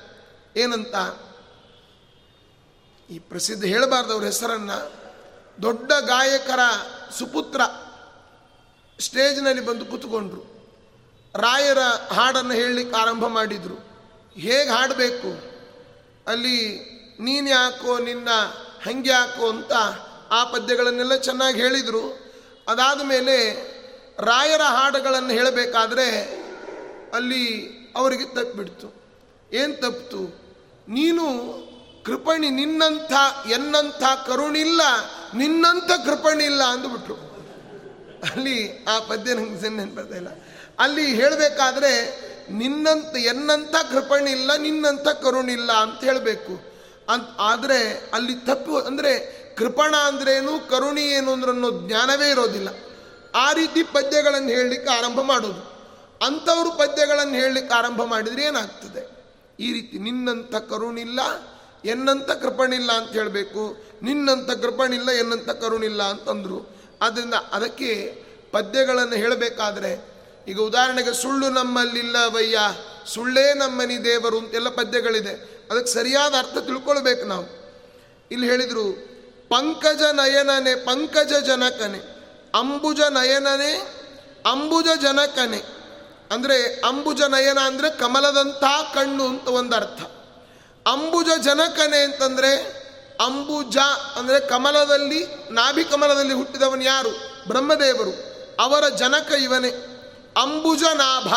ಏನಂತ? ಈ ಪ್ರಸಿದ್ಧ ಹೇಳಬಾರ್ದವ್ರ ಹೆಸರನ್ನು. ದೊಡ್ಡ ಗಾಯಕರ ಸುಪುತ್ರ ಸ್ಟೇಜ್ನಲ್ಲಿ ಬಂದು ಕೂತ್ಕೊಂಡ್ರು. ರಾಯರ ಹಾಡನ್ನು ಹೇಳಲಿಕ್ಕೆ ಆರಂಭ ಮಾಡಿದರು. ಹೇಗೆ ಹಾಡಬೇಕು? ಅಲ್ಲಿ ನೀನು ಯಾಕೋ ನಿನ್ನ ಹಂಗೆ ಯಾಕೋ ಅಂತ ಆ ಪದ್ಯಗಳನ್ನೆಲ್ಲ ಚೆನ್ನಾಗಿ ಹೇಳಿದರು. ಅದಾದ ಮೇಲೆ ರಾಯರ ಹಾಡುಗಳನ್ನು ಹೇಳಬೇಕಾದ್ರೆ ಅಲ್ಲಿ ಅವರಿಗೆ ತಪ್ಪಿಬಿಡ್ತು ಏನು ತಪ್ಪಿತು ನೀನು ಕೃಪಣಿ ನಿನ್ನಂಥ, ಎನ್ನಂಥ ಕರುಣಿಲ್ಲ, ನಿನ್ನಂಥ ಕೃಪಣಿಲ್ಲ ಅಂದುಬಿಟ್ರು. ಅಲ್ಲಿ ಆ ಪದ್ಯ ನಂಗೆ ಬರ್ತಾ ಇಲ್ಲ. ಅಲ್ಲಿ ಹೇಳಬೇಕಾದ್ರೆ ನಿನ್ನಂತ ಎನ್ನಂಥ ಕೃಪಣಿಲ್ಲ, ನಿನ್ನಂಥ ಕರುಣಿಲ್ಲ ಅಂತ ಹೇಳಬೇಕು. ಅಂತ ಆದರೆ ಅಲ್ಲಿ ತಪ್ಪು ಅಂದರೆ ಕೃಪಣ ಅಂದ್ರೇನು, ಕರುಣಿ ಏನು ಅಂದ್ರೆ ಅನ್ನೋ ಜ್ಞಾನವೇ ಇರೋದಿಲ್ಲ. ಆ ರೀತಿ ಪದ್ಯಗಳನ್ನು ಹೇಳಲಿಕ್ಕೆ ಆರಂಭ ಮಾಡೋದು. ಅಂಥವ್ರು ಪದ್ಯಗಳನ್ನು ಹೇಳಲಿಕ್ಕೆ ಆರಂಭ ಮಾಡಿದರೆ ಏನಾಗ್ತದೆ? ಈ ರೀತಿ ನಿನ್ನಂಥ ಕರುಣಿಲ್ಲ, ಎನ್ನಂಥ ಕೃಪಣಿಲ್ಲ ಅಂತ ಹೇಳಬೇಕು. ನಿನ್ನಂಥ ಕೃಪಣಿಲ್ಲ, ಎನ್ನಂಥ ಕರುಣಿಲ್ಲ ಅಂತಂದರು. ಆದ್ದರಿಂದ ಅದಕ್ಕೆ ಪದ್ಯಗಳನ್ನು ಹೇಳಬೇಕಾದ್ರೆ, ಈಗ ಉದಾಹರಣೆಗೆ ಸುಳ್ಳು ನಮ್ಮಲ್ಲಿಲ್ಲ ವಯ್ಯ ಸುಳ್ಳೇ ನಮ್ಮನಿ ದೇವರು ಅಂತೆಲ್ಲ ಪದ್ಯಗಳಿದೆ. ಅದಕ್ಕೆ ಸರಿಯಾದ ಅರ್ಥ ತಿಳ್ಕೊಳ್ಬೇಕು ನಾವು. ಇಲ್ಲಿ ಹೇಳಿದರು, ಪಂಕಜ ನಯನನೆ, ಪಂಕಜ ಜನಕನೆ, ಅಂಬುಜ ನಯನನೆ, ಅಂಬುಜ ಜನಕನೆ. ಅಂದರೆ ಅಂಬುಜ ನಯನ ಅಂದರೆ ಕಮಲದಂಥ ಕಣ್ಣು ಅಂತ ಒಂದು ಅರ್ಥ ಅಂಬುಜ ಜನಕನೆ ಅಂತಂದರೆ ಅಂಬುಜ ಅಂದರೆ ಕಮಲದಲ್ಲಿ, ನಾಭಿ ಕಮಲದಲ್ಲಿ ಹುಟ್ಟಿದವನು ಯಾರು? ಬ್ರಹ್ಮದೇವರು. ಅವರ ಜನಕ ಇವನೇ. ಅಂಬುಜ ನಾಭ,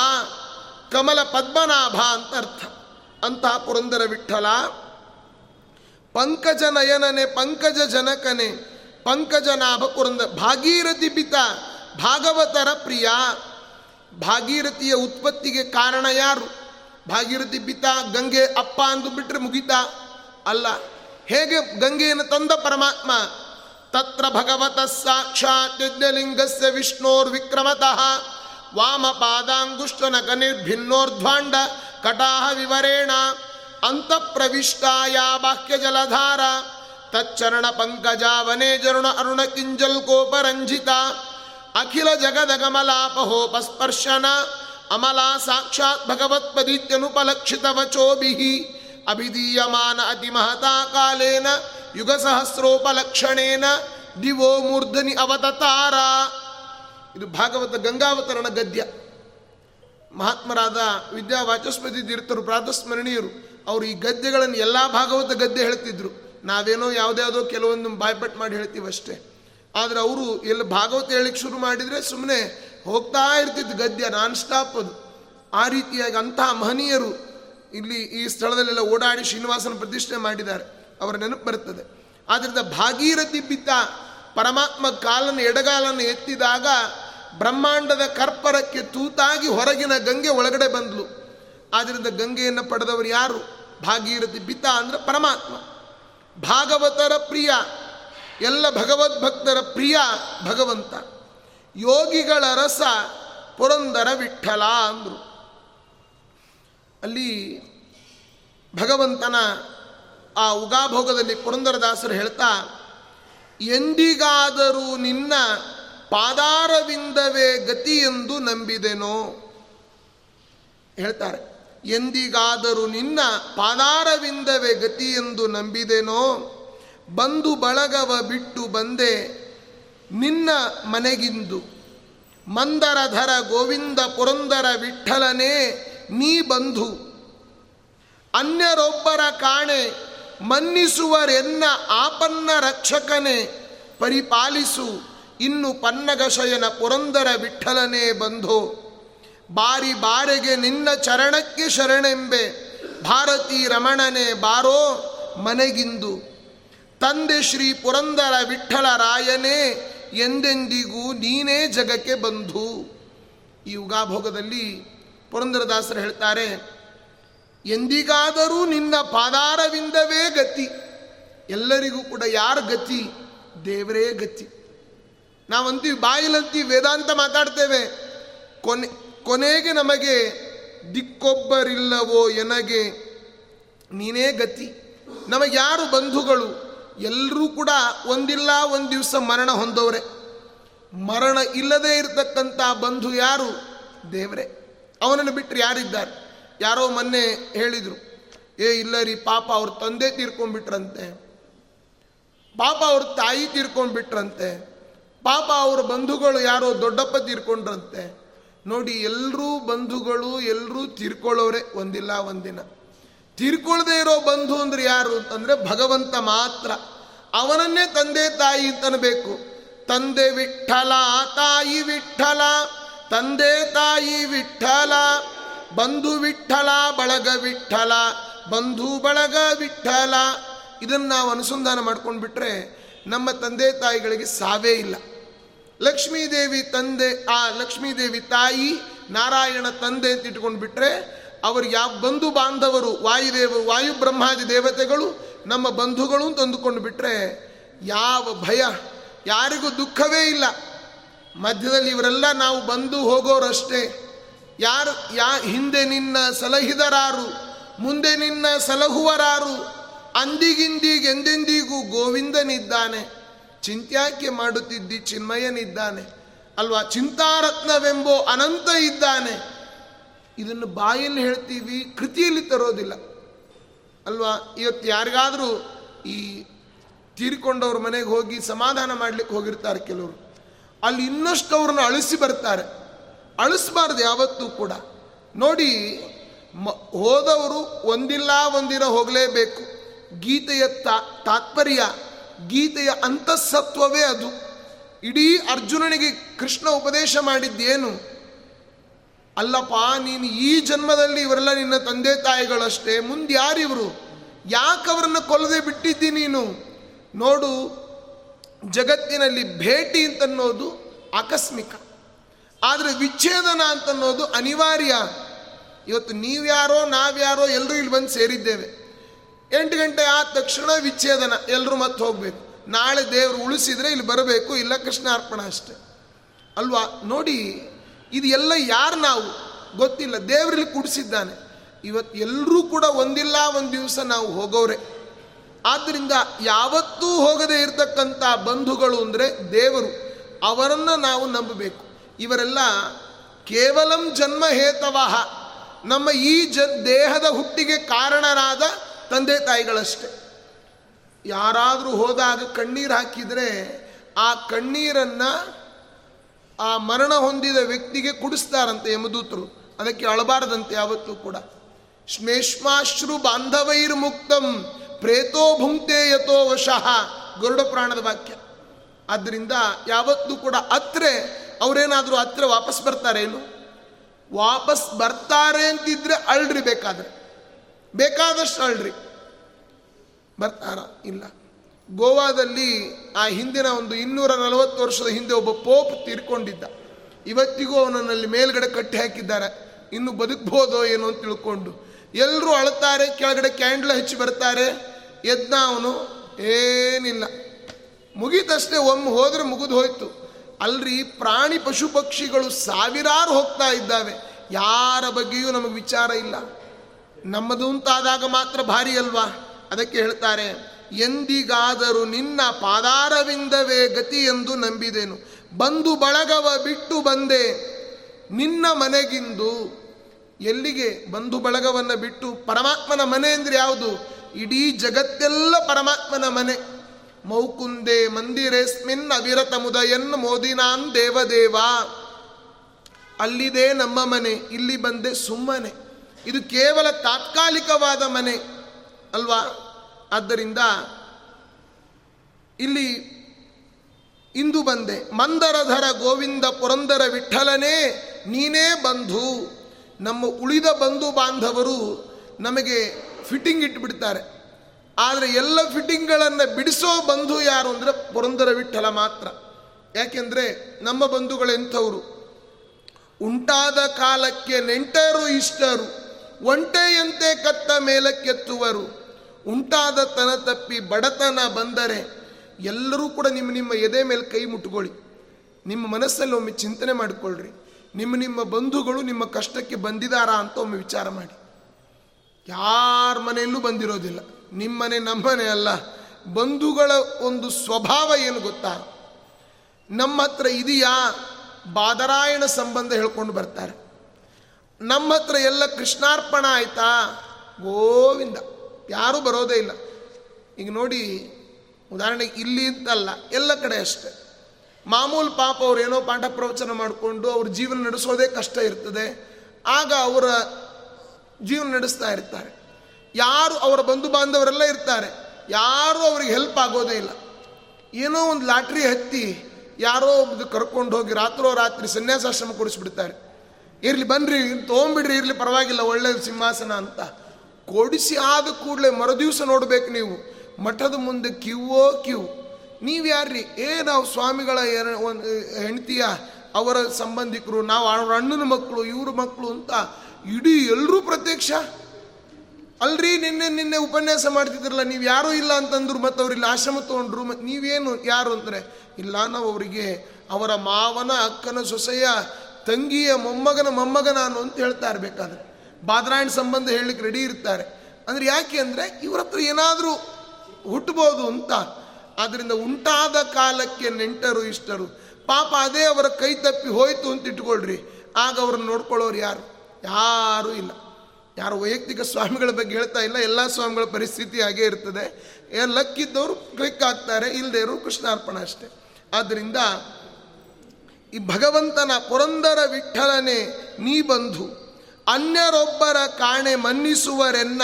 ಕಮಲ ಪದ್ಮನಾಭ ಅಂತ ಅರ್ಥ. ಅಂತಹ ಪುರಂದರ ವಿಠಲ. ಪಂಕಜ ನಯನನೆ, ಪಂಕಜ ಜನಕನೆ ಪಂಕಜನಾಭ ಪುರಂದರ. ಭಾಗೀರಥಿ ಪಿತ, ಭಾಗವತರ ಪ್ರಿಯ. ಭಾಗೀರಥಿಯ ಉತ್ಪತ್ತಿಗೆ ಕಾರಣ ಯಾರು? ಭಾಗೀರಥಿ ಪಿತ, ಗಂಗೆ ಅಪ್ಪ ಅಂದು ಬಿಟ್ಟರೆ ಮುಗಿತಾ? ಅಲ್ಲ, ಹೇಗೆ ಗಂಗೆಯನ್ನು ತಂದ ಪರಮಾತ್ಮ? ತತ್ರ ಭಗವತ ಸಾಕ್ಷಾತ್ ಯಜ್ಞಲಿಂಗಸ್ಯ ವಿಷ್ಣೋರ್ ವಿಕ್ರಮತಃ ವಾಮ ಪಾದಾಂಗುಷ್ಟನಕ ನಿರ್ಭಿನ್ನೋರ್ಧ್ವಾಂಡ ಕಟಾಹ ವಿವರೇಣ. ಅಂತ ಪ್ರವಿಷ್ಟಾಯ ಬಾಹ್ಯ ಜಲಧಾರ. ತಚ್ಚರಣ ಪಂಕಜಾವನೇ ಜರುಣ ಅರುಣ ಕಿಂಜಲ್ ಕೋಪರಂಜಿತ ಅಖಿಲ ಜಗದ ಗಮಲಾಪಹೋಪಸ್ಪರ್ಶನ ಅಮಲಾ ಸಾಕ್ಷಾತ್ ಭಗವತ್ಪದೀತ್ಯನುಪಲಕ್ಷಿತವಚೋಭಿ. ಅಭಿಧೀಯಮಾನ ಅತಿ ಮಹತಾ ಕಾಲೇನ ಯುಗ ಸಹಸ್ರೋಪಲಕ್ಷಣೇನ ದಿವೋ ಮೂರ್ಧನಿ ಅವತತಾರ. ಇದು ಭಾಗವತ ಗಂಗಾವತರಣ ಗದ್ಯ. ಮಹಾತ್ಮರಾದ ವಿದ್ಯಾ ವಾಚಸ್ಪತಿ ತೀರ್ಥರು, ಪ್ರಾತಸ್ಮರಣೀಯರು, ಅವರು ಈ ಗದ್ಯಗಳನ್ನು ಎಲ್ಲ ಭಾಗವತ ಗದ್ಯ ಹೇಳ್ತಿದ್ರು. ನಾವೇನೋ ಯಾವುದ್ಯಾವುದೋ ಕೆಲವೊಂದು ಬಾಯ್ಪಟ್ ಮಾಡಿ ಹೇಳ್ತೀವಿ ಅಷ್ಟೇ ಆದರೆ ಅವರು ಎಲ್ಲಿ ಭಾಗವತ ಹೇಳಿಕ್ಕೆ ಶುರು ಮಾಡಿದರೆ ಸುಮ್ಮನೆ ಹೋಗ್ತಾ ಇರ್ತಿತ್ತು ಗದ್ಯ ನಾನ್ ಸ್ಟಾಪ್ ಅದು. ಆ ರೀತಿಯಾಗಿ ಅಂತಹ ಮಹನೀಯರು ಇಲ್ಲಿ ಈ ಸ್ಥಳದಲ್ಲೆಲ್ಲ ಓಡಾಡಿ ಶ್ರೀನಿವಾಸನ ಪ್ರತಿಷ್ಠೆ ಮಾಡಿದ್ದಾರೆ. ಅವರ ನೆನಪು ಬರುತ್ತದೆ. ಆದ್ದರಿಂದ ಭಾಗೀರಥಿ ಬಿದ್ದ ಪರಮಾತ್ಮ ಕಾಲನ್ನು ಎಡಗಾಲನ್ನು ಎತ್ತಿದಾಗ ಬ್ರಹ್ಮಾಂಡದ ಕರ್ಪರಕ್ಕೆ ತೂತಾಗಿ ಹೊರಗಿನ ಗಂಗೆ ಒಳಗಡೆ ಬಂದ್ಲು. ಆದ್ದರಿಂದ ಗಂಗೆಯನ್ನು ಪಡೆದವರು ಯಾರು? ಭಾಗೀರಥಿ ಬಿತ್ತ ಅಂದರೆ ಪರಮಾತ್ಮ. ಭಾಗವತರ ಪ್ರಿಯ. ಎಲ್ಲ ಭಗವದ್ಭಕ್ತರ ಪ್ರಿಯ ಭಗವಂತ. ಯೋಗಿಗಳ ರಸ ಪುರಂದರ ವಿಠಲ ಅಂದರು. ಅಲ್ಲಿ ಭಗವಂತನ ಆ ಉಗಾಭೋಗದಲ್ಲಿ ಪುರಂದರದಾಸರು ಹೇಳ್ತಾ, ಎಂದಿಗಾದರೂ ನಿನ್ನ ಪಾದಾರವಿಂದವೇ ಗತಿ ಎಂದು ನಂಬಿದೆನೋ. ಹೇಳ್ತಾರೆ, ಎಂದಿಗಾದರೂ ನಿನ್ನ ಪಾದಾರವಿಂದವೇ ಗತಿ ಎಂದು ನಂಬಿದೆನೋ. ಬಂದು ಬಳಗವ ಬಿಟ್ಟು ಬಂದೆ ನಿನ್ನ ಮನೆಗಿಂದು. ಮಂದರಧರ ಗೋವಿಂದ ಪುರಂದರ ವಿಠಲನೇ ನೀ ಬಂಧು. ಅನ್ಯರೊಬ್ಬರ ಕಾಣೆ ಮನ್ನಿಸುವರೆನ್ನ ಆಪನ್ನ ರಕ್ಷಕನೇ ಪರಿಪಾಲಿಸು. ಇನ್ನು ಪನ್ನಗಶಯನ ಪುರಂದರ ವಿಠಲನೇ ಬಂಧೋ. ಬಾರಿ ಬಾರೆಗೆ ನಿನ್ನ ಚರಣಕ್ಕೆ ಶರಣೆಂಬೆ. ಭಾರತೀ ರಮಣನೆ ಬಾರೋ ಮನೆಗಿಂದು. ತಂದೆ ಶ್ರೀ ಪುರಂದರ ವಿಠಲ ರಾಯನೇ ಎಂದೆಂದಿಗೂ ನೀನೇ ಜಗಕ್ಕೆ ಬಂಧು. ಈ ಯುಗಾಭೋಗದಲ್ಲಿ ಪುರಂದರದಾಸರು ಹೇಳ್ತಾರೆ, ಎಂದಿಗಾದರೂ ನಿನ್ನ ಪಾದಾರವಿಂದವೇ ಗತಿ, ಎಲ್ಲರಿಗೂ ಕೂಡ ಯಾರ ಗತಿ? ದೇವರೇ ಗತಿ. ನಾವಂತೀವಿ ಬಾಯಿಲಂತೀವಿ ವೇದಾಂತ ಮಾತಾಡ್ತೇವೆ, ಕೊನೆ, ಕೊನೆಗೆ ನಮಗೆ ದಿಕ್ಕೊಬ್ಬರಿಲ್ಲವೋ ಎನಗೆ, ನೀನೇ ಗತಿ. ನಮಗೆ ಯಾರು ಬಂಧುಗಳು? ಎಲ್ಲರೂ ಕೂಡ ಒಂದಿಲ್ಲ, ಒಂದು ದಿವಸ ಮರಣ ಹೊಂದವರೇ. ಮರಣ ಇಲ್ಲದೇ ಇರತಕ್ಕಂಥ ಬಂಧು ಯಾರು? ದೇವರೇ. ಅವನನ್ನು ಬಿಟ್ಟರೆ ಯಾರಿದ್ದಾರೆ? ಯಾರೋ ಮೊನ್ನೆ ಹೇಳಿದರು, ಏ, ಇಲ್ಲ ರೀ, ಪಾಪ ಅವ್ರ ತಂದೆ ತೀರ್ಕೊಂಡ್ಬಿಟ್ರಂತೆ. ಪಾಪ ಅವ್ರ ತಾಯಿ ತೀರ್ಕೊಂಡ್ಬಿಟ್ರಂತೆ. ಪಾಪ ಅವ್ರ ಬಂಧುಗಳು ಯಾರೋ ದೊಡ್ಡಪ್ಪ ತೀರ್ಕೊಂಡ್ರಂತೆ. ನೋಡಿ, ಎಲ್ಲರೂ ಬಂಧುಗಳು, ಎಲ್ಲರೂ ತೀರ್ಕೊಳ್ಳೋರೆ ಒಂದಿಲ್ಲ, ಒಂದಿನ. ತೀರ್ಕೊಳ್ಳದೆ ಇರೋ ಬಂಧು ಅಂದ್ರೆ ಯಾರು ಅಂತಂದ್ರೆ ಭಗವಂತ ಮಾತ್ರ. ಅವನನ್ನೇ ತಂದೆ ತಾಯಿ ಅಂತನಬೇಕು. ತಂದೆ ವಿಠಲ, ತಾಯಿ ವಿಠಲ, ತಂದೆ ತಾಯಿ ವಿಠಲ, ಬಂಧು ವಿಠಲ, ಬಳಗ ವಿಠಲ, ಬಂಧು ಬಳಗ ವಿಠಲ. ಇದನ್ನು ನಾವು ಅನುಸಂಧಾನ ಮಾಡ್ಕೊಂಡು ಬಿಟ್ರೆ ನಮ್ಮ ತಂದೆ ತಾಯಿಗಳಿಗೆ ಸಾವೇ ಇಲ್ಲ. ಲಕ್ಷ್ಮೀದೇವಿ ತಂದೆ, ಆ ಲಕ್ಷ್ಮೀದೇವಿ ತಾಯಿ ನಾರಾಯಣ ತಂದೆ ಅಂತ ಇಟ್ಕೊಂಡು ಬಿಟ್ರೆ ಅವ್ರಿಗೆ ಯಾವ ಬಂಧು ಬಾಂಧವರು, ವಾಯುದೇವ, ವಾಯು ಬ್ರಹ್ಮಾದಿ ದೇವತೆಗಳು ನಮ್ಮ ಬಂಧುಗಳು ಅಂತ ಅಂದುಕೊಂಡು ಬಿಟ್ರೆ ಯಾವ ಭಯ, ಯಾರಿಗೂ ದುಃಖವೇ ಇಲ್ಲ. ಮಧ್ಯದಲ್ಲಿ ಇವರೆಲ್ಲ ನಾವು ಬಂದು ಹೋಗೋರಷ್ಟೇ. ಯಾರು, ಯಾ, ಹಿಂದೆ ನಿನ್ನ ಸಲಹಿದರಾರು, ಮುಂದೆ ನಿನ್ನ ಸಲಹುವರಾರು ಅಂದಿಗಿಂದಿಗೆಂದೆಂದಿಗೂ ಗೋವಿಂದನಿದ್ದಾನೆ, ಚಿಂತ್ಯಾಕೆ ಮಾಡುತ್ತಿದ್ದಿ ಚಿನ್ಮಯನಿದ್ದಾನೆ, ಅಲ್ವಾ? ಚಿಂತಾರತ್ನವೆಂಬೋ ಅನಂತ ಇದ್ದಾನೆ. ಇದನ್ನು ಬಾಯಲ್ಲಿ ಹೇಳ್ತೀವಿ, ಕೃತಿಯಲ್ಲಿ ತರೋದಿಲ್ಲ. ಅಲ್ವಾ? ಇವತ್ತು ಯಾರಿಗಾದರೂ ಈ ತೀರಿಕೊಂಡವ್ರ ಮನೆಗೆ ಹೋಗಿ ಸಮಾಧಾನ ಮಾಡ್ಲಿಕ್ಕೆ ಹೋಗಿರ್ತಾರೆ ಕೆಲವರು. ಅಲ್ಲಿ ಇನ್ನಷ್ಟು ಅವ್ರನ್ನ ಅಳಿಸಿ ಬರ್ತಾರೆ. ಅಳಿಸ್ಬಾರ್ದು ಯಾವತ್ತೂ ಕೂಡ. ನೋಡಿ, ಮ, ಹೋದವರು ಒಂದಿಲ್ಲ ಒಂದಿನ ಹೋಗಲೇಬೇಕು. ಗೀತೆಯ ತಾತ್ಪರ್ಯ, ಗೀತೆಯ ಅಂತಃಸತ್ವವೇ ಅದು. ಇಡೀ ಅರ್ಜುನನಿಗೆ ಕೃಷ್ಣ ಉಪದೇಶ ಮಾಡಿದ್ದೇನು? ಅಲ್ಲಪ್ಪ, ನೀನು ಈ ಜನ್ಮದಲ್ಲಿ ಇವರೆಲ್ಲ ನಿನ್ನ ತಂದೆ ತಾಯಿಗಳಷ್ಟೇ, ಮುಂದೆ ಯಾರಿವರು ಯಾಕೆ ಅವರನ್ನು ಕೊಲ್ಲದೆ ಬಿಟ್ಟಿದ್ದಿ ನೀನು? ನೋಡು, ಜಗತ್ತಿನಲ್ಲಿ ಭೇಟಿ ಅಂತನ್ನೋದು ಆಕಸ್ಮಿಕ. ಆದರೆ ವಿಚ್ಛೇದನ ಅಂತನ್ನೋದು ಅನಿವಾರ್ಯ. ಇವತ್ತು ನೀವ್ಯಾರೋ ನಾವ್ಯಾರೋ ಎಲ್ಲರೂ ಇಲ್ಲಿ ಬಂದು ಸೇರಿದ್ದೇವೆ. ಎಂಟು ಗಂಟೆ ಆದ ತಕ್ಷಣ ವಿಚ್ಛೇದನ ಎಲ್ಲರೂ ಮತ್ತೆ ಹೋಗಬೇಕು. ನಾಳೆ ದೇವರು ಉಳಿಸಿದರೆ ಇಲ್ಲಿ ಬರಬೇಕು, ಇಲ್ಲ ಕೃಷ್ಣ ಅರ್ಪಣ ಅಷ್ಟೆ. ಅಲ್ವಾ? ನೋಡಿ ಇದು ಎಲ್ಲ ಯಾರು ನಾವು? ಗೊತ್ತಿಲ್ಲ. ದೇವರಲ್ಲಿ ಕೂಡಿಸಿದ್ದಾನೆ. ಇವತ್ತು ಎಲ್ಲರೂ ಕೂಡ ಒಂದಿಲ್ಲ, ಒಂದು ದಿವಸ ನಾವು ಹೋಗೋರೆ ಆದ್ದರಿಂದ ಯಾವತ್ತೂ ಹೋಗದೆ ಇರತಕ್ಕಂಥ ಬಂಧುಗಳು ಅಂದರೆ ದೇವರು. ಅವರನ್ನು ನಾವು ನಂಬಬೇಕು. ಇವರೆಲ್ಲ ಕೇವಲಂ ಜನ್ಮ ಹೇತವಾಹ ನಮ್ಮ ಈ ಜ ದೇಹದ ಹುಟ್ಟಿಗೆ ಕಾರಣರಾದ ತಂದೆ ತಾಯಿಗಳಷ್ಟೇ. ಯಾರಾದರೂ ಹೋದಾಗ ಕಣ್ಣೀರು ಹಾಕಿದರೆ ಆ ಕಣ್ಣೀರನ್ನು ಆ ಮರಣ ಹೊಂದಿದ ವ್ಯಕ್ತಿಗೆ ಕುಡಿಸ್ತಾರಂತೆ ಯಮದೂತರು. ಅದಕ್ಕೆ ಅಳಬಾರದಂತೆ ಯಾವತ್ತೂ ಕೂಡ. ಶ್ಮೇಷ್ಮಾಶ್ರು ಬಾಂಧವೈರ್ ಮುಕ್ತಂ ಪ್ರೇತೋ ಭುಂಕ್ತೆ ಯಥೋ ವಶಃ. ಗರುಡ ಪ್ರಾಣದ ವಾಕ್ಯ. ಆದ್ದರಿಂದ ಯಾವತ್ತೂ ಕೂಡ ಅತ್ರೆ, ಅವರೇನಾದರೂ ಹತ್ರ ವಾಪಸ್ ಬರ್ತಾರೆ ಏನು ವಾಪಸ್ ಬರ್ತಾರೆ ಅಂತಿದ್ರೆ ಅಳ್ರಿ ಬೇಕಾದ್ರೆ. ಬೇಕಾದಷ್ಟು ಅಳ್ರಿ. ಬರ್ತಾರ? ಇಲ್ಲ. ಗೋವಾದಲ್ಲಿ ಆ ಹಿಂದಿನ ಒಂದು ಇನ್ನೂರ ನಲವತ್ತು ವರ್ಷದ ಹಿಂದೆ ಒಬ್ಬ ಪೋಪ್ ತೀರ್ಕೊಂಡಿದ್ದ. ಇವತ್ತಿಗೂ ಅವನಲ್ಲಿ ಮೇಲ್ಗಡೆ ಕಟ್ಟಿ ಹಾಕಿದ್ದಾರೆ. ಇನ್ನು ಬದುಕ್ಬೋದೋ ಏನೋ ಅಂತ ತಿಳ್ಕೊಂಡು. ಎಲ್ಲರೂ ಅಳ್ತಾರೆ, ಕೆಳಗಡೆ ಕ್ಯಾಂಡ್ಲ ಹಚ್ಚಿ ಬರ್ತಾರೆ. ಎದ್ನ ಅವನು, ಏನಿಲ್ಲ. ಮುಗಿತಷ್ಟೇ ಒಮ್ಮೆ ಹೋದ್ರೆ ಮುಗಿದು ಹೋಯ್ತು. ಅಲ್ರಿ ಪ್ರಾಣಿ ಪಶು ಪಕ್ಷಿಗಳು ಸಾವಿರಾರು ಹೋಗ್ತಾ ಇದ್ದಾವೆ. ಯಾರ ಬಗ್ಗೆಯೂ ನಮಗೆ ವಿಚಾರ ಇಲ್ಲ. ನಮ್ಮದು ಅಂತಾದಾಗ ಮಾತ್ರ ಭಾರಿ ಅಲ್ವಾ? ಅದಕ್ಕೆ ಹೇಳ್ತಾರೆ ಎಂದಿಗಾದರೂ ನಿನ್ನ ಪಾದಾರವಿಂದವೇ ಗತಿ ಎಂದು ನಂಬಿದೆನು. ಬಂದು ಬಳಗವ ಬಿಟ್ಟು ಬಂದೆ. ನಿನ್ನ ಮನೆಗಿಂದು ಎಲ್ಲಿಗೆ ಬಂಧು ಬಳಗವನ್ನು ಬಿಟ್ಟು? ಪರಮಾತ್ಮನ ಮನೆ ಅಂದರೆ ಯಾವುದು? ಇಡೀ ಜಗತ್ತೆಲ್ಲ ಪರಮಾತ್ಮನ ಮನೆ. ಮೌಕುಂದೆ ಮಂದಿರೇಸ್ಮಿನ್ ಅವಿರತ ಮುದಯನ್ ಮೋದಿನಾನ್ ದೇವದೇವ. ಅಲ್ಲಿದೆ ನಮ್ಮ ಮನೆ, ಇಲ್ಲಿ ಬಂದೆ ಸುಮ್ಮನೆ. ಇದು ಕೇವಲ ತಾತ್ಕಾಲಿಕವಾದ ಮನೆ, ಅಲ್ವಾ? ಆದ್ದರಿಂದ ಇಲ್ಲಿ ಇಂದು ಬಂದೆ, ಮಂದರಧರ ಗೋವಿಂದ ಪುರಂದರ ವಿಠಲನೇ, ನೀನೇ ಬಂಧು. ನಮ್ಮ ಉಳಿದ ಬಂಧು ಬಾಂಧವರು ನಮಗೆ ಫಿಟ್ಟಿಂಗ್ ಇಟ್ಬಿಡ್ತಾರೆ. ಆದರೆ ಎಲ್ಲ ಫಿಟ್ಟಿಂಗ್ಗಳನ್ನು ಬಿಡಿಸೋ ಬಂಧು ಯಾರು ಅಂದರೆ ಪುರಂದರ ವಿಠಲ ಮಾತ್ರ. ಯಾಕೆಂದರೆ ನಮ್ಮ ಬಂಧುಗಳೆಂಥವರು ಉಂಟಾದ ಕಾಲಕ್ಕೆ ನೆಂಟರು ಇಷ್ಟರು, ಒಂಟೆಯಂತೆ ಕತ್ತ ಮೇಲಕ್ಕೆತ್ತುವರು. ಉಂಟಾದ ತನ ತಪ್ಪಿ ಬಡತನ ಬಂದರೆ ಎಲ್ಲರೂ ಕೂಡ ನಿಮ್ಮ ನಿಮ್ಮ ಎದೆ ಮೇಲೆ ಕೈ ಮುಟ್ಕೊಳ್ಳಿ. ನಿಮ್ಮ ಮನಸ್ಸಲ್ಲಿ ಒಮ್ಮೆ ಚಿಂತನೆ ಮಾಡಿಕೊಳ್ಳ್ರಿ ನಿಮ್ಮ ನಿಮ್ಮ ಬಂಧುಗಳು ನಿಮ್ಮ ಕಷ್ಟಕ್ಕೆ ಬಂದಿದಾರಾ ಅಂತ ಒಮ್ಮೆ ವಿಚಾರ ಮಾಡಿ. ಯಾರ ಮನೆಯಲ್ಲೂ ಬಂದಿರೋದಿಲ್ಲ. ನಿಮ್ಮನೆ ನಮ್ಮನೆ ಅಲ್ಲ. ಬಂಧುಗಳ ಒಂದು ಸ್ವಭಾವ ಏನು ಗೊತ್ತಾ? ನಮ್ಮ ಹತ್ರ ಇದೆಯಾ ಬಾದರಾಯಣ ಸಂಬಂಧ ಹೇಳ್ಕೊಂಡು ಬರ್ತಾರೆ. ನಮ್ಮ ಹತ್ರ ಎಲ್ಲ ಕೃಷ್ಣಾರ್ಪಣ ಆಯ್ತಾ? ಗೋವಿಂದ. ಯಾರೂ ಬರೋದೇ ಇಲ್ಲ. ಈಗ ನೋಡಿ ಉದಾಹರಣೆಗೆ ಇಲ್ಲಿ ಅಂತಲ್ಲ, ಎಲ್ಲ ಕಡೆ ಅಷ್ಟೆ. ಮಾಮೂಲು ಪಾಪ ಅವ್ರು ಏನೋ ಪಾಠ ಪ್ರವಚನ ಮಾಡಿಕೊಂಡು ಅವ್ರ ಜೀವನ ನಡೆಸೋದೇ ಕಷ್ಟ ಇರ್ತದೆ. ಆಗ ಅವರ ಜೀವನ ನಡೆಸ್ತಾ ಇರ್ತಾರೆ. ಯಾರು ಅವರ ಬಂಧು ಬಾಂಧವರೆಲ್ಲ ಇರ್ತಾರೆ. ಯಾರೂ ಅವ್ರಿಗೆ ಹೆಲ್ಪ್ ಆಗೋದೇ ಇಲ್ಲ. ಏನೋ ಒಂದು ಲಾಟ್ರಿ ಹತ್ತಿ ಯಾರೋ ಒಬ್ಬದು ಕರ್ಕೊಂಡು ಹೋಗಿ ರಾತ್ರೋ ರಾತ್ರಿ ಸನ್ಯಾಸಾಶ್ರಮ ಕೊಡಿಸ್ಬಿಡ್ತಾರೆ. ಇರಲಿ ಬನ್ನಿರಿ ತೊಗೊಂಬಿಡ್ರಿ, ಇರಲಿ ಪರವಾಗಿಲ್ಲ ಒಳ್ಳೆ ಸಿಂಹಾಸನ ಅಂತ. ಕೊಡಿಸಿ ಆದ ಕೂಡಲೇ ಮರುದಿವಸ ನೋಡಬೇಕು ನೀವು. ಮಠದ ಮುಂದೆ ಕ್ಯೂವೋ ಕ್ಯೂ ನೀವು ಯಾರ್ರಿ? ಏ, ನಾವು ಸ್ವಾಮಿಗಳ ಒಂದು, ಹೆಂಡತಿಯ, ಅವರ ಸಂಬಂಧಿಕರು, ನಾವು ಅವ್ರ ಅಣ್ಣನ ಮಕ್ಕಳು ಇವ್ರ ಮಕ್ಕಳು ಅಂತ ಇಡೀ ಎಲ್ಲರೂ ಪ್ರತ್ಯಕ್ಷ? ಅಲ್ರಿ ನಿನ್ನೆ ನಿನ್ನೆ ಉಪನ್ಯಾಸ ಮಾಡ್ತಿದ್ರಲ್ಲ, ನೀವು ಯಾರೂ ಇಲ್ಲ ಅಂತಂದ್ರು ಮತ್ತು ಅವ್ರಿಲ್ಲ ಆಶ್ರಮ ತೊಗೊಂಡ್ರು ಮತ್ತು ನೀವೇನು ಯಾರು ಅಂದರೆ? ಇಲ್ಲ, ನಾವು ಅವರಿಗೆ ಅವರ ಮಾವನ, ಅಕ್ಕನ ಸೊಸೆಯ, ತಂಗಿಯ ಮೊಮ್ಮಗನ ಮೊಮ್ಮಗನ ನಾನು ಅಂತ ಹೇಳ್ತಾ ಇರಬೇಕಾದ್ರೆ. ಬಾದ್ರಾಯಣ ಸಂಬಂಧ ಹೇಳಲಿಕ್ಕೆ ರೆಡಿ ಇರ್ತಾರೆ. ಅಂದರೆ ಯಾಕೆ ಅಂದರೆ ಇವ್ರ ಹತ್ರ ಏನಾದರೂ ಹುಟ್ಟಬಹುದು ಅಂತ. ಆದ್ದರಿಂದ ಉಂಟಾದ ಕಾಲಕ್ಕೆ ನೆಂಟರು ಇಷ್ಟರು. ಪಾಪ ಅದೇ ಅವರ ಕೈ ತಪ್ಪಿ ಹೋಯಿತು ಅಂತ ಇಟ್ಕೊಳ್ರಿ. ಆಗ ಅವ್ರನ್ನ ನೋಡ್ಕೊಳ್ಳೋರು ಯಾರು? ಯಾರೂ ಇಲ್ಲ. ಯಾರು ವೈಯಕ್ತಿಕ ಸ್ವಾಮಿಗಳ ಬಗ್ಗೆ ಹೇಳ್ತಾ ಇಲ್ಲ. ಎಲ್ಲ ಸ್ವಾಮಿಗಳ ಪರಿಸ್ಥಿತಿ ಹಾಗೇ ಇರ್ತದೆ. ಲಕ್ಕಿದ್ದವರು ಕ್ಲಿಕ್ ಆಗ್ತಾರೆ ಇಲ್ಲದೆ ಕೃಷ್ಣಾರ್ಪಣ ಅಷ್ಟೆ. ಆದ್ದರಿಂದ ಈ ಭಗವಂತನ ಪುರಂದರ ವಿಠಲನೆ ನೀ ಬಂಧು. ಅನ್ಯರೊಬ್ಬರ ಕಾಣೆ ಮನ್ನಿಸುವರೆನ್ನ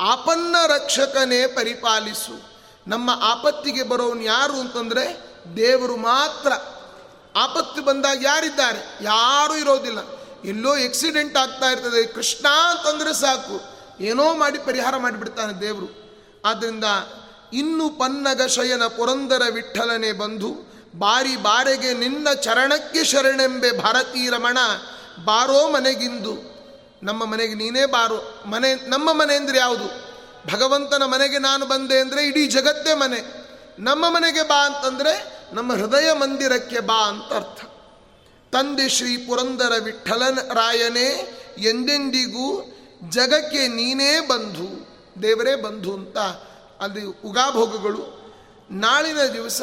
ಆಪನ್ನ ರಕ್ಷಕನೇ ಪರಿಪಾಲಿಸು. ನಮ್ಮ ಆಪತ್ತಿಗೆ ಬರೋನು ಯಾರು ಅಂತಂದರೆ ದೇವರು ಮಾತ್ರ. ಆಪತ್ತು ಬಂದಾಗ ಯಾರಿದ್ದಾರೆ? ಯಾರೂ ಇರೋದಿಲ್ಲ. ಎಲ್ಲೋ ಎಕ್ಸಿಡೆಂಟ್ ಆಗ್ತಾ ಇರ್ತದೆ. ಕೃಷ್ಣ ಅಂತಂದರೆ ಸಾಕು. ಏನೋ ಮಾಡಿ ಪರಿಹಾರ ಮಾಡಿಬಿಡ್ತಾನೆ ದೇವರು. ಆದ್ದರಿಂದ ಇನ್ನು ಪನ್ನಗ ಶಯನ ಪುರಂದರ ವಿಠಲನೆ ಬಂಧು. ಬಾರಿ ಬಾರೆಗೆ ನಿನ್ನ ಚರಣಕ್ಕೆ ಶರಣೆಂಬೆ ಭಾರತೀ ರಮಣ ಬಾರೋ ಮನೆಗಿಂದು. ನಮ್ಮ ಮನೆಗೆ ನೀನೇ ಬಾರು. ಮನೆ, ನಮ್ಮ ಮನೆ ಅಂದರೆ ಯಾವುದು? ಭಗವಂತನ ಮನೆಗೆ ನಾನು ಬಂದೆ ಅಂದರೆ ಇಡೀ ಜಗತ್ತೇ ಮನೆ. ನಮ್ಮ ಮನೆಗೆ ಬಾ ಅಂತಂದರೆ ನಮ್ಮ ಹೃದಯ ಮಂದಿರಕ್ಕೆ ಬಾ ಅಂತ ಅರ್ಥ. ತಂದೆ ಶ್ರೀ ಪುರಂದರ ವಿಠಲನ ರಾಯನೇ, ಎಂದೆಂದಿಗೂ ಜಗಕ್ಕೆ ನೀನೇ ಬಂಧು, ದೇವರೇ ಬಂಧು ಅಂತ ಅಲ್ಲಿ ಉಗಾಭೋಗಗಳು. ನಾಳಿನ ದಿವಸ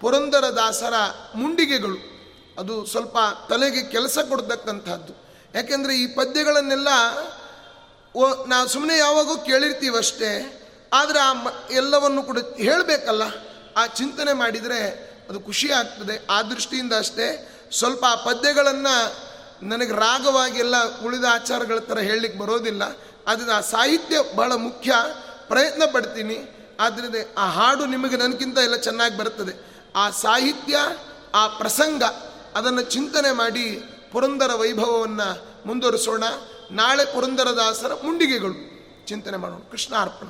ಪುರಂದರದಾಸರ ಮುಂಡಿಗೆಗಳು. ಅದು ಸ್ವಲ್ಪ ತಲೆಗೆ ಕೆಲಸ ಕೊಡ್ತಕ್ಕಂಥದ್ದು. ಯಾಕೆಂದರೆ ಈ ಪದ್ಯಗಳನ್ನೆಲ್ಲ ಓ, ನಾವು ಸುಮ್ಮನೆ ಯಾವಾಗೂ ಕೇಳಿರ್ತೀವಷ್ಟೇ, ಆದರೆ ಆ ಮ, ಎಲ್ಲವನ್ನು ಕೂಡ ಹೇಳಬೇಕಲ್ಲ. ಆ ಚಿಂತನೆ ಮಾಡಿದರೆ ಅದು ಖುಷಿ ಆಗ್ತದೆ. ಆ ದೃಷ್ಟಿಯಿಂದ ಅಷ್ಟೇ ಸ್ವಲ್ಪ ಆ ಪದ್ಯಗಳನ್ನು ನನಗೆ ರಾಗವಾಗಿ ಎಲ್ಲ ಉಳಿದ ಆಚಾರಗಳ ಥರ ಹೇಳಲಿಕ್ಕೆ ಬರೋದಿಲ್ಲ. ಅದನ್ನು ಆ ಸಾಹಿತ್ಯ ಬಹಳ ಮುಖ್ಯ. ಪ್ರಯತ್ನ ಪಡ್ತೀನಿ. ಆದ್ದರಿಂದ ಆ ಹಾಡು ನಿಮಗೆ ನನಗಿಂತ ಎಲ್ಲ ಚೆನ್ನಾಗಿ ಬರ್ತದೆ. ಆ ಸಾಹಿತ್ಯ, ಆ ಪ್ರಸಂಗ, ಅದನ್ನು ಚಿಂತನೆ ಮಾಡಿ ಪುರಂದರ ವೈಭವವನ್ನು ಮುಂದುವರಿಸೋಣ. ನಾಳೆ ಪುರಂದರದಾಸರ ಮುಂಡಿಗೆಗಳು. ಚಿಂತನೆ ಮಾಡೋಣ. ಕೃಷ್ಣ ಅರ್ಪಣ